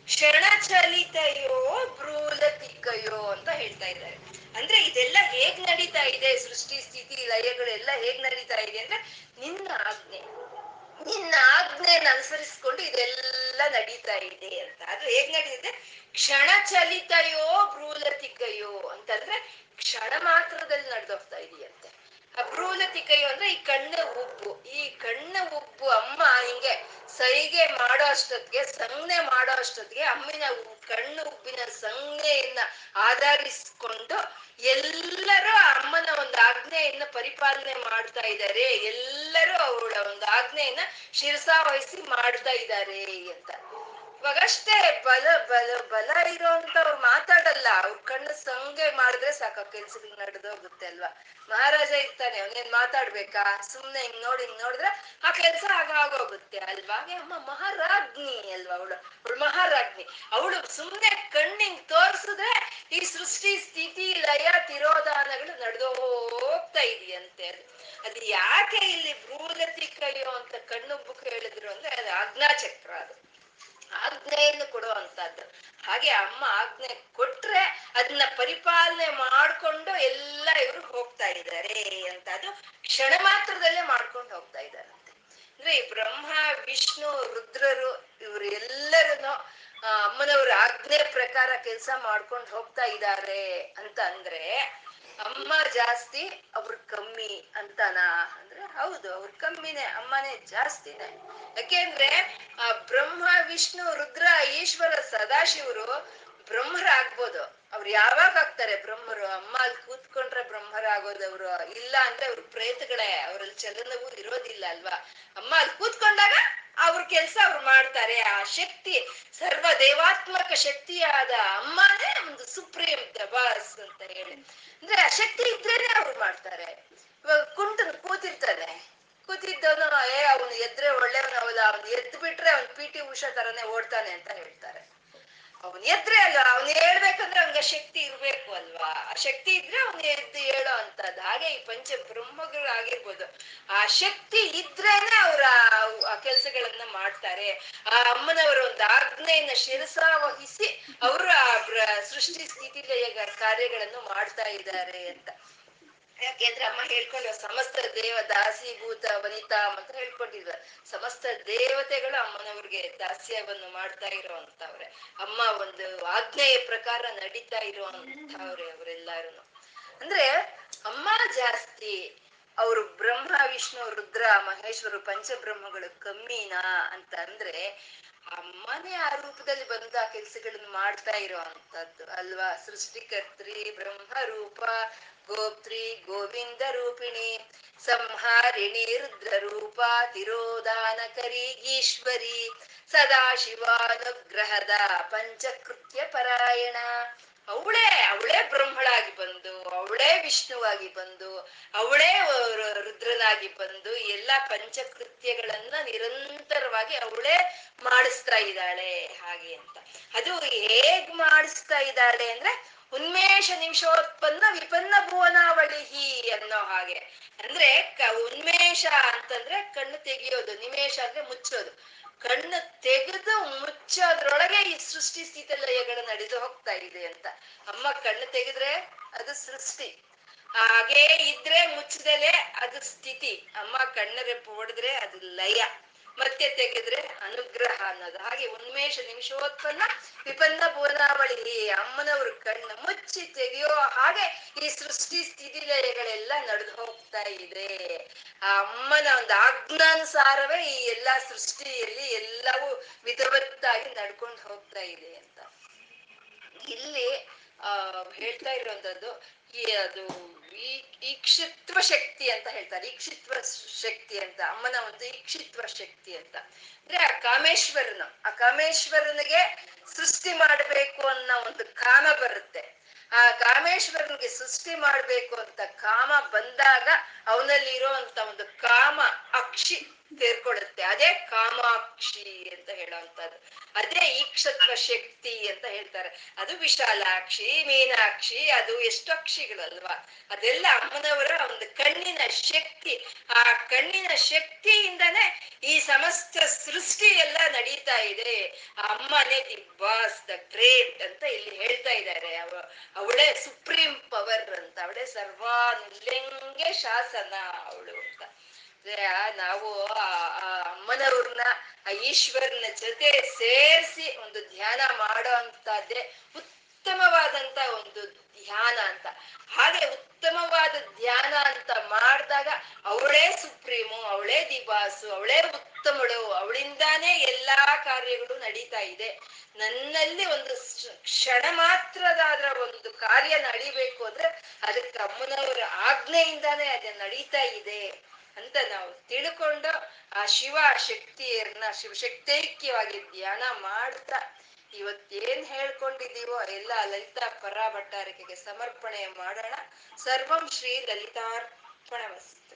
ಕ್ಷಣಚಲಿತಯೋ ಭ್ರೂಲತಿಕಯೋ ಅಂತ ಹೇಳ್ತಾ ಇದ್ದಾರೆ. ಅಂದ್ರೆ ಇದೆಲ್ಲ ಹೇಗ್ ನಡೀತಾ ಇದೆ, ಸೃಷ್ಟಿ, ಸ್ಥಿತಿ, ಲಯಗಳೆಲ್ಲ ಹೇಗ್ ನಡೀತಾ ಇದೆ ಅಂದ್ರೆ ನಿನ್ನ ಆಜ್ಞೆ. ನಿನ್ನ ಆಜ್ಞೆಯನ್ನ ಅನುಸರಿಸ್ಕೊಂಡು ಇದೆಲ್ಲ ನಡೀತಾ ಇದೆ ಅಂತ. ಅದು ಹೇಗ್ ನಡೀತಿದೆ ಕ್ಷಣ ಚಲಿತಯೋ ಭ್ರೂಲತಿಕಯೋ ಅಂತಂದ್ರೆ ಕ್ಷಣ ಮಾತ್ರದಲ್ಲಿ ನಡೆದೋಗ್ತಾ ಇದೆಯಂತೆ. ಆ ಕೈ ಅಂದ್ರೆ ಈ ಕಣ್ಣು ಉಬ್ಬು. ಈ ಕಣ್ಣು ಉಬ್ಬು ಅಮ್ಮ ಹಿಂಗೆ ಸೈಗೆ ಮಾಡೋ ಅಷ್ಟೊತ್ತಿಗೆ, ಸಂಜ್ಞೆ ಮಾಡೋ ಅಷ್ಟೊತ್ತಿಗೆ ಅಮ್ಮಿನ ಕಣ್ಣು ಉಬ್ಬಿನ ಸಂಜ್ಞೆಯನ್ನ ಆಧರಿಸ್ಕೊಂಡು ಎಲ್ಲರೂ ಅಮ್ಮನ ಒಂದು ಆಜ್ಞೆಯನ್ನ ಪರಿಪಾಲನೆ ಮಾಡ್ತಾ ಇದ್ದಾರೆ. ಎಲ್ಲರೂ ಅವಳ ಒಂದು ಆಜ್ಞೆಯನ್ನ ಶಿರಸಾವಹಿಸಿ ಮಾಡ್ತಾ ಇದ್ದಾರೆ ಅಂತ. ಇವಾಗಷ್ಟೇ ಬಲ ಬಲ ಬಲ ಇರೋಂಥವ್ರು ಮಾತಾಡಲ್ಲ. ಅವ್ರ ಕಣ್ಣು ಸಂಗೆ ಮಾಡಿದ್ರೆ ಸಾಕು ಕೆಲ್ಸಗಳು ನಡೆದೋಗುತ್ತೆ ಅಲ್ವಾ? ಮಹಾರಾಜ ಇರ್ತಾನೆ, ಅವನೇನ್ ಮಾತಾಡ್ಬೇಕಾ? ಸುಮ್ನೆ ಹಿಂಗ್ ನೋಡಿ, ಹಿಂಗ್ ನೋಡಿದ್ರೆ ಆ ಕೆಲ್ಸ ಆಗೋಗುತ್ತೆ ಅಲ್ವಾ? ಅಮ್ಮ, ಮಹಾರಾಜ್ಞಿ ಅಲ್ವಾ ಅವಳು? ಅವಳು ಮಹಾರಾಜ್ಞಿ. ಅವಳು ಸುಮ್ನೆ ಕಣ್ಣಿಂಗ್ ತೋರ್ಸಿದ್ರೆ ಈ ಸೃಷ್ಟಿ, ಸ್ಥಿತಿ, ಲಯ, ತಿರೋಧಾನಗಳು ನಡೆದು ಹೋಗ್ತಾ ಇದೆಯಂತೆ ಅದು. ಅದು ಯಾಕೆ ಇಲ್ಲಿ ಭ್ರೂಲತಿ ಕೈಯೋ ಅಂತ ಕಣ್ಣು ಬುಕ್ ಹೇಳಿದ್ರು ಅಂದ್ರೆ ಅದು ಆಜ್ಞಾಚಕ್ರ ಅದು. ಆಜ್ಞೆಯನ್ನು ಕೊಡುವಂತದ್ದು ಹಾಗೆ ಅಮ್ಮ ಆಜ್ಞೆ ಕೊಟ್ರೆ ಅದನ್ನ ಪರಿಪಾಲನೆ ಮಾಡ್ಕೊಂಡು ಎಲ್ಲ ಇವರು ಹೋಗ್ತಾ ಇದ್ದಾರೆ ಅಂತ ಅದು ಕ್ಷಣ ಮಾತ್ರದಲ್ಲೇ ಮಾಡ್ಕೊಂಡು ಹೋಗ್ತಾ ಇದ್ದಾರಂತೆ ಅಂದ್ರೆ ಈ ಬ್ರಹ್ಮ, ವಿಷ್ಣು, ರುದ್ರರು ಇವರು ಎಲ್ಲರನ್ನು ಅಮ್ಮನವ್ರ ಆಜ್ಞೆ ಪ್ರಕಾರ ಕೆಲಸ ಮಾಡ್ಕೊಂಡು ಹೋಗ್ತಾ ಇದ್ದಾರೆ ಅಂತ ಅಂದ್ರೆ ಅಮ್ಮ ಜಾಸ್ತಿ, ಅವ್ರ ಕಮ್ಮಿ ಅಂತನಾ? ಅಂದ್ರೆ ಹೌದು, ಅವ್ರ ಕಮ್ಮಿನೇ, ಅಮ್ಮನೇ ಜಾಸ್ತಿನೇ. ಯಾಕೆಂದ್ರೆ, ಆ ಬ್ರಹ್ಮ, ವಿಷ್ಣು, ರುದ್ರ, ಈಶ್ವರ, ಸದಾಶಿವರು ಬ್ರಹ್ಮರಾಗ್ಬೋದು. ಅವ್ರು ಯಾವಾಗ ಆಗ್ತಾರೆ ಬ್ರಹ್ಮರು? ಅಮ್ಮ ಅಲ್ಲಿ ಕೂತ್ಕೊಂಡ್ರೆ ಬ್ರಹ್ಮರಾಗೋದು ಅವ್ರು. ಇಲ್ಲ ಅಂದ್ರೆ ಅವ್ರ ಪ್ರೇತಗಳೇ ಅವ್ರಲ್ಲಿ ಚಲನವೂ ಇರೋದಿಲ್ಲ ಅಲ್ವಾ? ಅಮ್ಮ ಅಲ್ಲಿ ಕೂತ್ಕೊಂಡಾಗ ಅವ್ರ ಕೆಲ್ಸ ಅವ್ರು ಮಾಡ್ತಾರೆ. ಆ ಶಕ್ತಿ ಸರ್ವ ದೇವಾತ್ಮಕ ಶಕ್ತಿಯಾದ ಅಮ್ಮನೇ ಒಂದು ಸುಪ್ರೀಂ ದಬಾಸ್ ಅಂತ ಹೇಳಿ. ಅಂದ್ರೆ ಆ ಶಕ್ತಿ ಇದ್ರೇನೆ ಅವ್ರು ಮಾಡ್ತಾರೆ. ಇವಾಗ ಕುಂಟನ್ ಕೂತಿರ್ತಾನೆ. ಕೂತಿದ್ದವನು, ಏ, ಅವನು ಎದ್ರೆ ಒಳ್ಳೆಯವನವಲ್ಲ ಅವನು ಎದ್ದು ಬಿಟ್ರೆ ಅವ್ನು ಪಿ ಟಿ ಉಷಾ ತರನೇ ಓಡ್ತಾನೆ ಅಂತ ಹೇಳ್ತಾರೆ. ಅವನ್ ಎದ್ರೆ ಅಲ್ವಾ ಅವನ್ ಹೇಳ್ಬೇಕಂದ್ರೆ ಅವನ್ಗೆ ಶಕ್ತಿ ಇರ್ಬೇಕು ಅಲ್ವಾ? ಆ ಶಕ್ತಿ ಇದ್ರೆ ಅವನ್ ಎದ್ದು ಹೇಳೋ ಅಂತದ್ ಹಾಗೆ ಈ ಪಂಚ ಬ್ರಹ್ಮಗಳು ಆಗಿರ್ಬೋದು. ಆ ಶಕ್ತಿ ಇದ್ರೇನೆ ಅವ್ರ ಆ ಕೆಲ್ಸಗಳನ್ನ ಮಾಡ್ತಾರೆ. ಆ ಅಮ್ಮನವರ ಒಂದು ಆಜ್ಞೆಯನ್ನ ಶಿರಸಾವಹಿಸಿ ಅವರು ಆ ಸೃಷ್ಟಿ ಸ್ಥಿತಿ ಕಾರ್ಯಗಳನ್ನು ಮಾಡ್ತಾ ಇದ್ದಾರೆ ಅಂತ. ಯಾಕೆಂದ್ರೆ ಅಮ್ಮ ಹೇಳ್ಕೊಂಡು ಸಮಸ್ತ ದೇವ ದಾಸೀಭೂತ ವನಿತಾ ಅಂತ ಹೇಳ್ಕೊಂಡಿದ್ರು ಸಮಸ್ತ ದೇವತೆಗಳು ಅಮ್ಮನವ್ರಿಗೆ ದಾಸ್ಯವನ್ನು ಮಾಡ್ತಾ ಇರುವಂತವ್ರೆ ಅಮ್ಮ ಒಂದು ಆಜ್ಞೆಯ ಪ್ರಕಾರ ನಡೀತಾ ಇರುವಂತವ್ರೆ ಅವರೆಲ್ಲಾರು. ಅಂದ್ರೆ ಅಮ್ಮ ಜಾಸ್ತಿ ಅವರು ಬ್ರಹ್ಮ, ವಿಷ್ಣು, ರುದ್ರ, ಮಹೇಶ್ವರು, ಪಂಚಬ್ರಹ್ಮಗಳು ಕಮ್ಮಿನಾ ಅಂತ ಅಂದ್ರೆ ಅಮ್ಮನೇ ಆ ರೂಪದಲ್ಲಿ ಬಂದ ಕೆಲಸಗಳನ್ನು ಮಾಡ್ತಾ ಇರುವಂತದ್ದು ಅಲ್ವಾ? ಸೃಷ್ಟಿಕರ್ತ್ರಿ ಬ್ರಹ್ಮ, ರೂಪ ಗೋಪ್ತ್ರಿ ಗೋವಿಂದ ರೂಪಿಣಿ ಸಂಹಾರಿಣಿ ರುದ್ರ ರೂಪ ತಿರೋದಾನಕರಿ ಈಶ್ವರಿ ಸದಾಶಿವಾನುಗ್ರಹದ ಪಂಚಕೃತ್ಯ ಪರಾಯಣ. ಅವಳೇ ಅವಳೇ ಬ್ರಹ್ಮಳಾಗಿ ಬಂದು, ಅವಳೇ ವಿಷ್ಣುವಾಗಿ ಬಂದು, ಅವಳೇ ರುದ್ರನಾಗಿ ಬಂದು ಎಲ್ಲ ಪಂಚಕೃತ್ಯಗಳನ್ನ ನಿರಂತರವಾಗಿ ಅವಳೇ ಮಾಡಿಸ್ತಾ ಇದ್ದಾಳೆ. ಹಾಗೆ ಅಂತ. ಅದು ಹೇಗ್ ಮಾಡಿಸ್ತಾ ಇದ್ದಾಳೆ ಅಂದ್ರೆ ಉನ್ಮೇಷ ನಿಮಿಷೋತ್ಪನ್ನ ವಿಪನ್ನ ಭುವನಾವಳಿಹಿ ಅನ್ನೋ ಹಾಗೆ. ಅಂದ್ರೆ ಉನ್ಮೇಷ ಅಂತಂದ್ರೆ ಕಣ್ಣು ತೆಗೆಯೋದು, ನಿಮೇಷ ಅಂದ್ರೆ ಮುಚ್ಚೋದು. ಕಣ್ಣು ತೆಗೆದು ಮುಚ್ಚೋದ್ರೊಳಗೆ ಈ ಸೃಷ್ಟಿ ಸ್ಥಿತಿ ಲಯಗಳು ನಡೆದು ಹೋಗ್ತಾ ಇದೆ ಅಂತ. ಅಮ್ಮ ಕಣ್ಣು ತೆಗೆದ್ರೆ ಅದು ಸೃಷ್ಟಿ. ಹಾಗೆ ಇದ್ರೆ ಮುಚ್ಚದಲೆ ಅದು ಸ್ಥಿತಿ. ಅಮ್ಮ ಕಣ್ಣರೆ ರೆಪ್ಪು ಹೊಡೆದ್ರೆ ಅದು ಲಯ. ಮತ್ತೆ ತೆಗೆದ್ರೆ ಅನುಗ್ರಹ ಅನ್ನೋದು. ಹಾಗೆ ಉನ್ಮೇಷ ನಿಮಿಷೋತ್ಪನ್ನ ವಿಪನ್ನ ಭುವನಾವಳಿ ಅಮ್ಮನವ್ರ ಕಣ್ಣು ಮುಚ್ಚಿ ತೆಗೆಯೋ ಹಾಗೆ ಈ ಸೃಷ್ಟಿ ಸ್ಥಿತಿ ಲಯಗಳೆಲ್ಲ ನಡೆದು ಹೋಗ್ತಾ ಇದೆ. ಆ ಅಮ್ಮನ ಒಂದು ಆಜ್ಞಾನುಸಾರವೇ ಈ ಎಲ್ಲಾ ಸೃಷ್ಟಿಯಲ್ಲಿ ಎಲ್ಲವೂ ವಿಧವತ್ತಾಗಿ ನಡ್ಕೊಂಡು ಹೋಗ್ತಾ ಇದೆ ಅಂತ. ಇಲ್ಲಿ ಆ, ಹೇಳ್ತಾ ಇರುವಂತದ್ದು, ಈ ಅದು, ಈ- ಈಕ್ಷಿತ್ವ ಶಕ್ತಿ ಅಂತ ಹೇಳ್ತಾರೆ ಈಕ್ಷಿತ್ವ ಶಕ್ತಿ ಅಂತ, ಅಮ್ಮನ ಒಂದು ಈಕ್ಷಿತ್ವ ಶಕ್ತಿ ಅಂತ. ಅಂದ್ರೆ ಆ ಕಾಮೇಶ್ವರನು, ಆ ಕಾಮೇಶ್ವರನಿಗೆ ಸೃಷ್ಟಿ ಮಾಡ್ಬೇಕು ಅನ್ನೋ ಒಂದು ಕಾಮ ಬರುತ್ತೆ. ಆ ಕಾಮೇಶ್ವರನಿಗೆ ಸೃಷ್ಟಿ ಮಾಡ್ಬೇಕು ಅಂತ ಕಾಮ ಬಂದಾಗ ಅವನಲ್ಲಿ ಇರುವಂತ ಒಂದು ಕಾಮ, ಅಕ್ಷಿ ಅದೇ ಕಾಮಾಕ್ಷಿ ಅಂತ ಹೇಳುವಂತದ್ದು ಅದೇ ಈಕ್ಷತ್ವ ಶಕ್ತಿ ಅಂತ ಹೇಳ್ತಾರೆ. ಅದು ವಿಶಾಲಾಕ್ಷಿ, ಮೀನಾಕ್ಷಿ, ಅದು ಎಷ್ಟು ಅಕ್ಷಿಗಳಲ್ವಾ. ಅದೆಲ್ಲ ಅಮ್ಮನವರ ಒಂದು ಕಣ್ಣಿನ ಶಕ್ತಿ. ಆ ಕಣ್ಣಿನ ಶಕ್ತಿಯಿಂದನೇ ಈ ಸಮಸ್ತ ಸೃಷ್ಟಿ ಎಲ್ಲ ನಡೀತಾ ಇದೆ. ಆ ಅಮ್ಮನೇ ದಿ ಬಾಸ್, ದ ಗ್ರೇಟ್ ಅಂತ ಇಲ್ಲಿ ಹೇಳ್ತಾ ಇದ್ದಾರೆ. ಅವ, ಅವಳೇ ಸುಪ್ರೀಂ ಪವರ್ ಅಂತ, ಅವಳೇ ಸರ್ವಾನುಲಿಂಗೆ ಶಾಸನ ಅವಳು ಅಂತ. ನಾವು ಅಮ್ಮನವ್ರನ್ನ, ಆ ಈಶ್ವರನ ಜೊತೆ ಸೇರಿಸಿ ಒಂದು ಧ್ಯಾನ ಮಾಡೋ ಅಂತದ್ದೇ ಉತ್ತಮವಾದಂತ ಒಂದು ಧ್ಯಾನ ಅಂತ. ಹಾಗೆ ಉತ್ತಮವಾದ ಧ್ಯಾನ ಅಂತ ಮಾಡಿದಾಗ ಅವಳೇ ಸುಪ್ರೀಮು, ಅವಳೇ ದಿವಾಸು ಅವಳೇ ಉತ್ತಮಳು, ಅವಳಿಂದಾನೇ ಎಲ್ಲಾ ಕಾರ್ಯಗಳು ನಡೀತಾ ಇದೆ. ನನ್ನಲ್ಲಿ ಒಂದು ಕ್ಷಣ ಮಾತ್ರದಾದ್ರ ಒಂದು ಕಾರ್ಯ ನಡಿಬೇಕು ಅಂದ್ರೆ ಅದಕ್ಕೆ ಅಮ್ಮನವರ ಆಜ್ಞೆಯಿಂದಾನೇ ಅದು ನಡೀತಾ ಇದೆ. ಅಂತ ನಾವು ತಿಳ್ಕೊಂಡು ಆ ಶಿವ ಶಕ್ತಿಯನ್ನ ಶಿವಶಕ್ತೈಕ್ಯವಾಗಿ ಧ್ಯಾನ ಮಾಡ್ತಾ ಇವತ್ತೇನ್ ಹೇಳ್ಕೊಂಡಿದೀವೋ ಎಲ್ಲ ಲಲಿತಾ ಪರ ಭಟ್ಟಾರಿಕೆಗೆ ಸಮರ್ಪಣೆ ಮಾಡೋಣ. ಸರ್ವಂ ಶ್ರೀ ಲಲಿತಾರ್ಪಣಮಸ್ತು.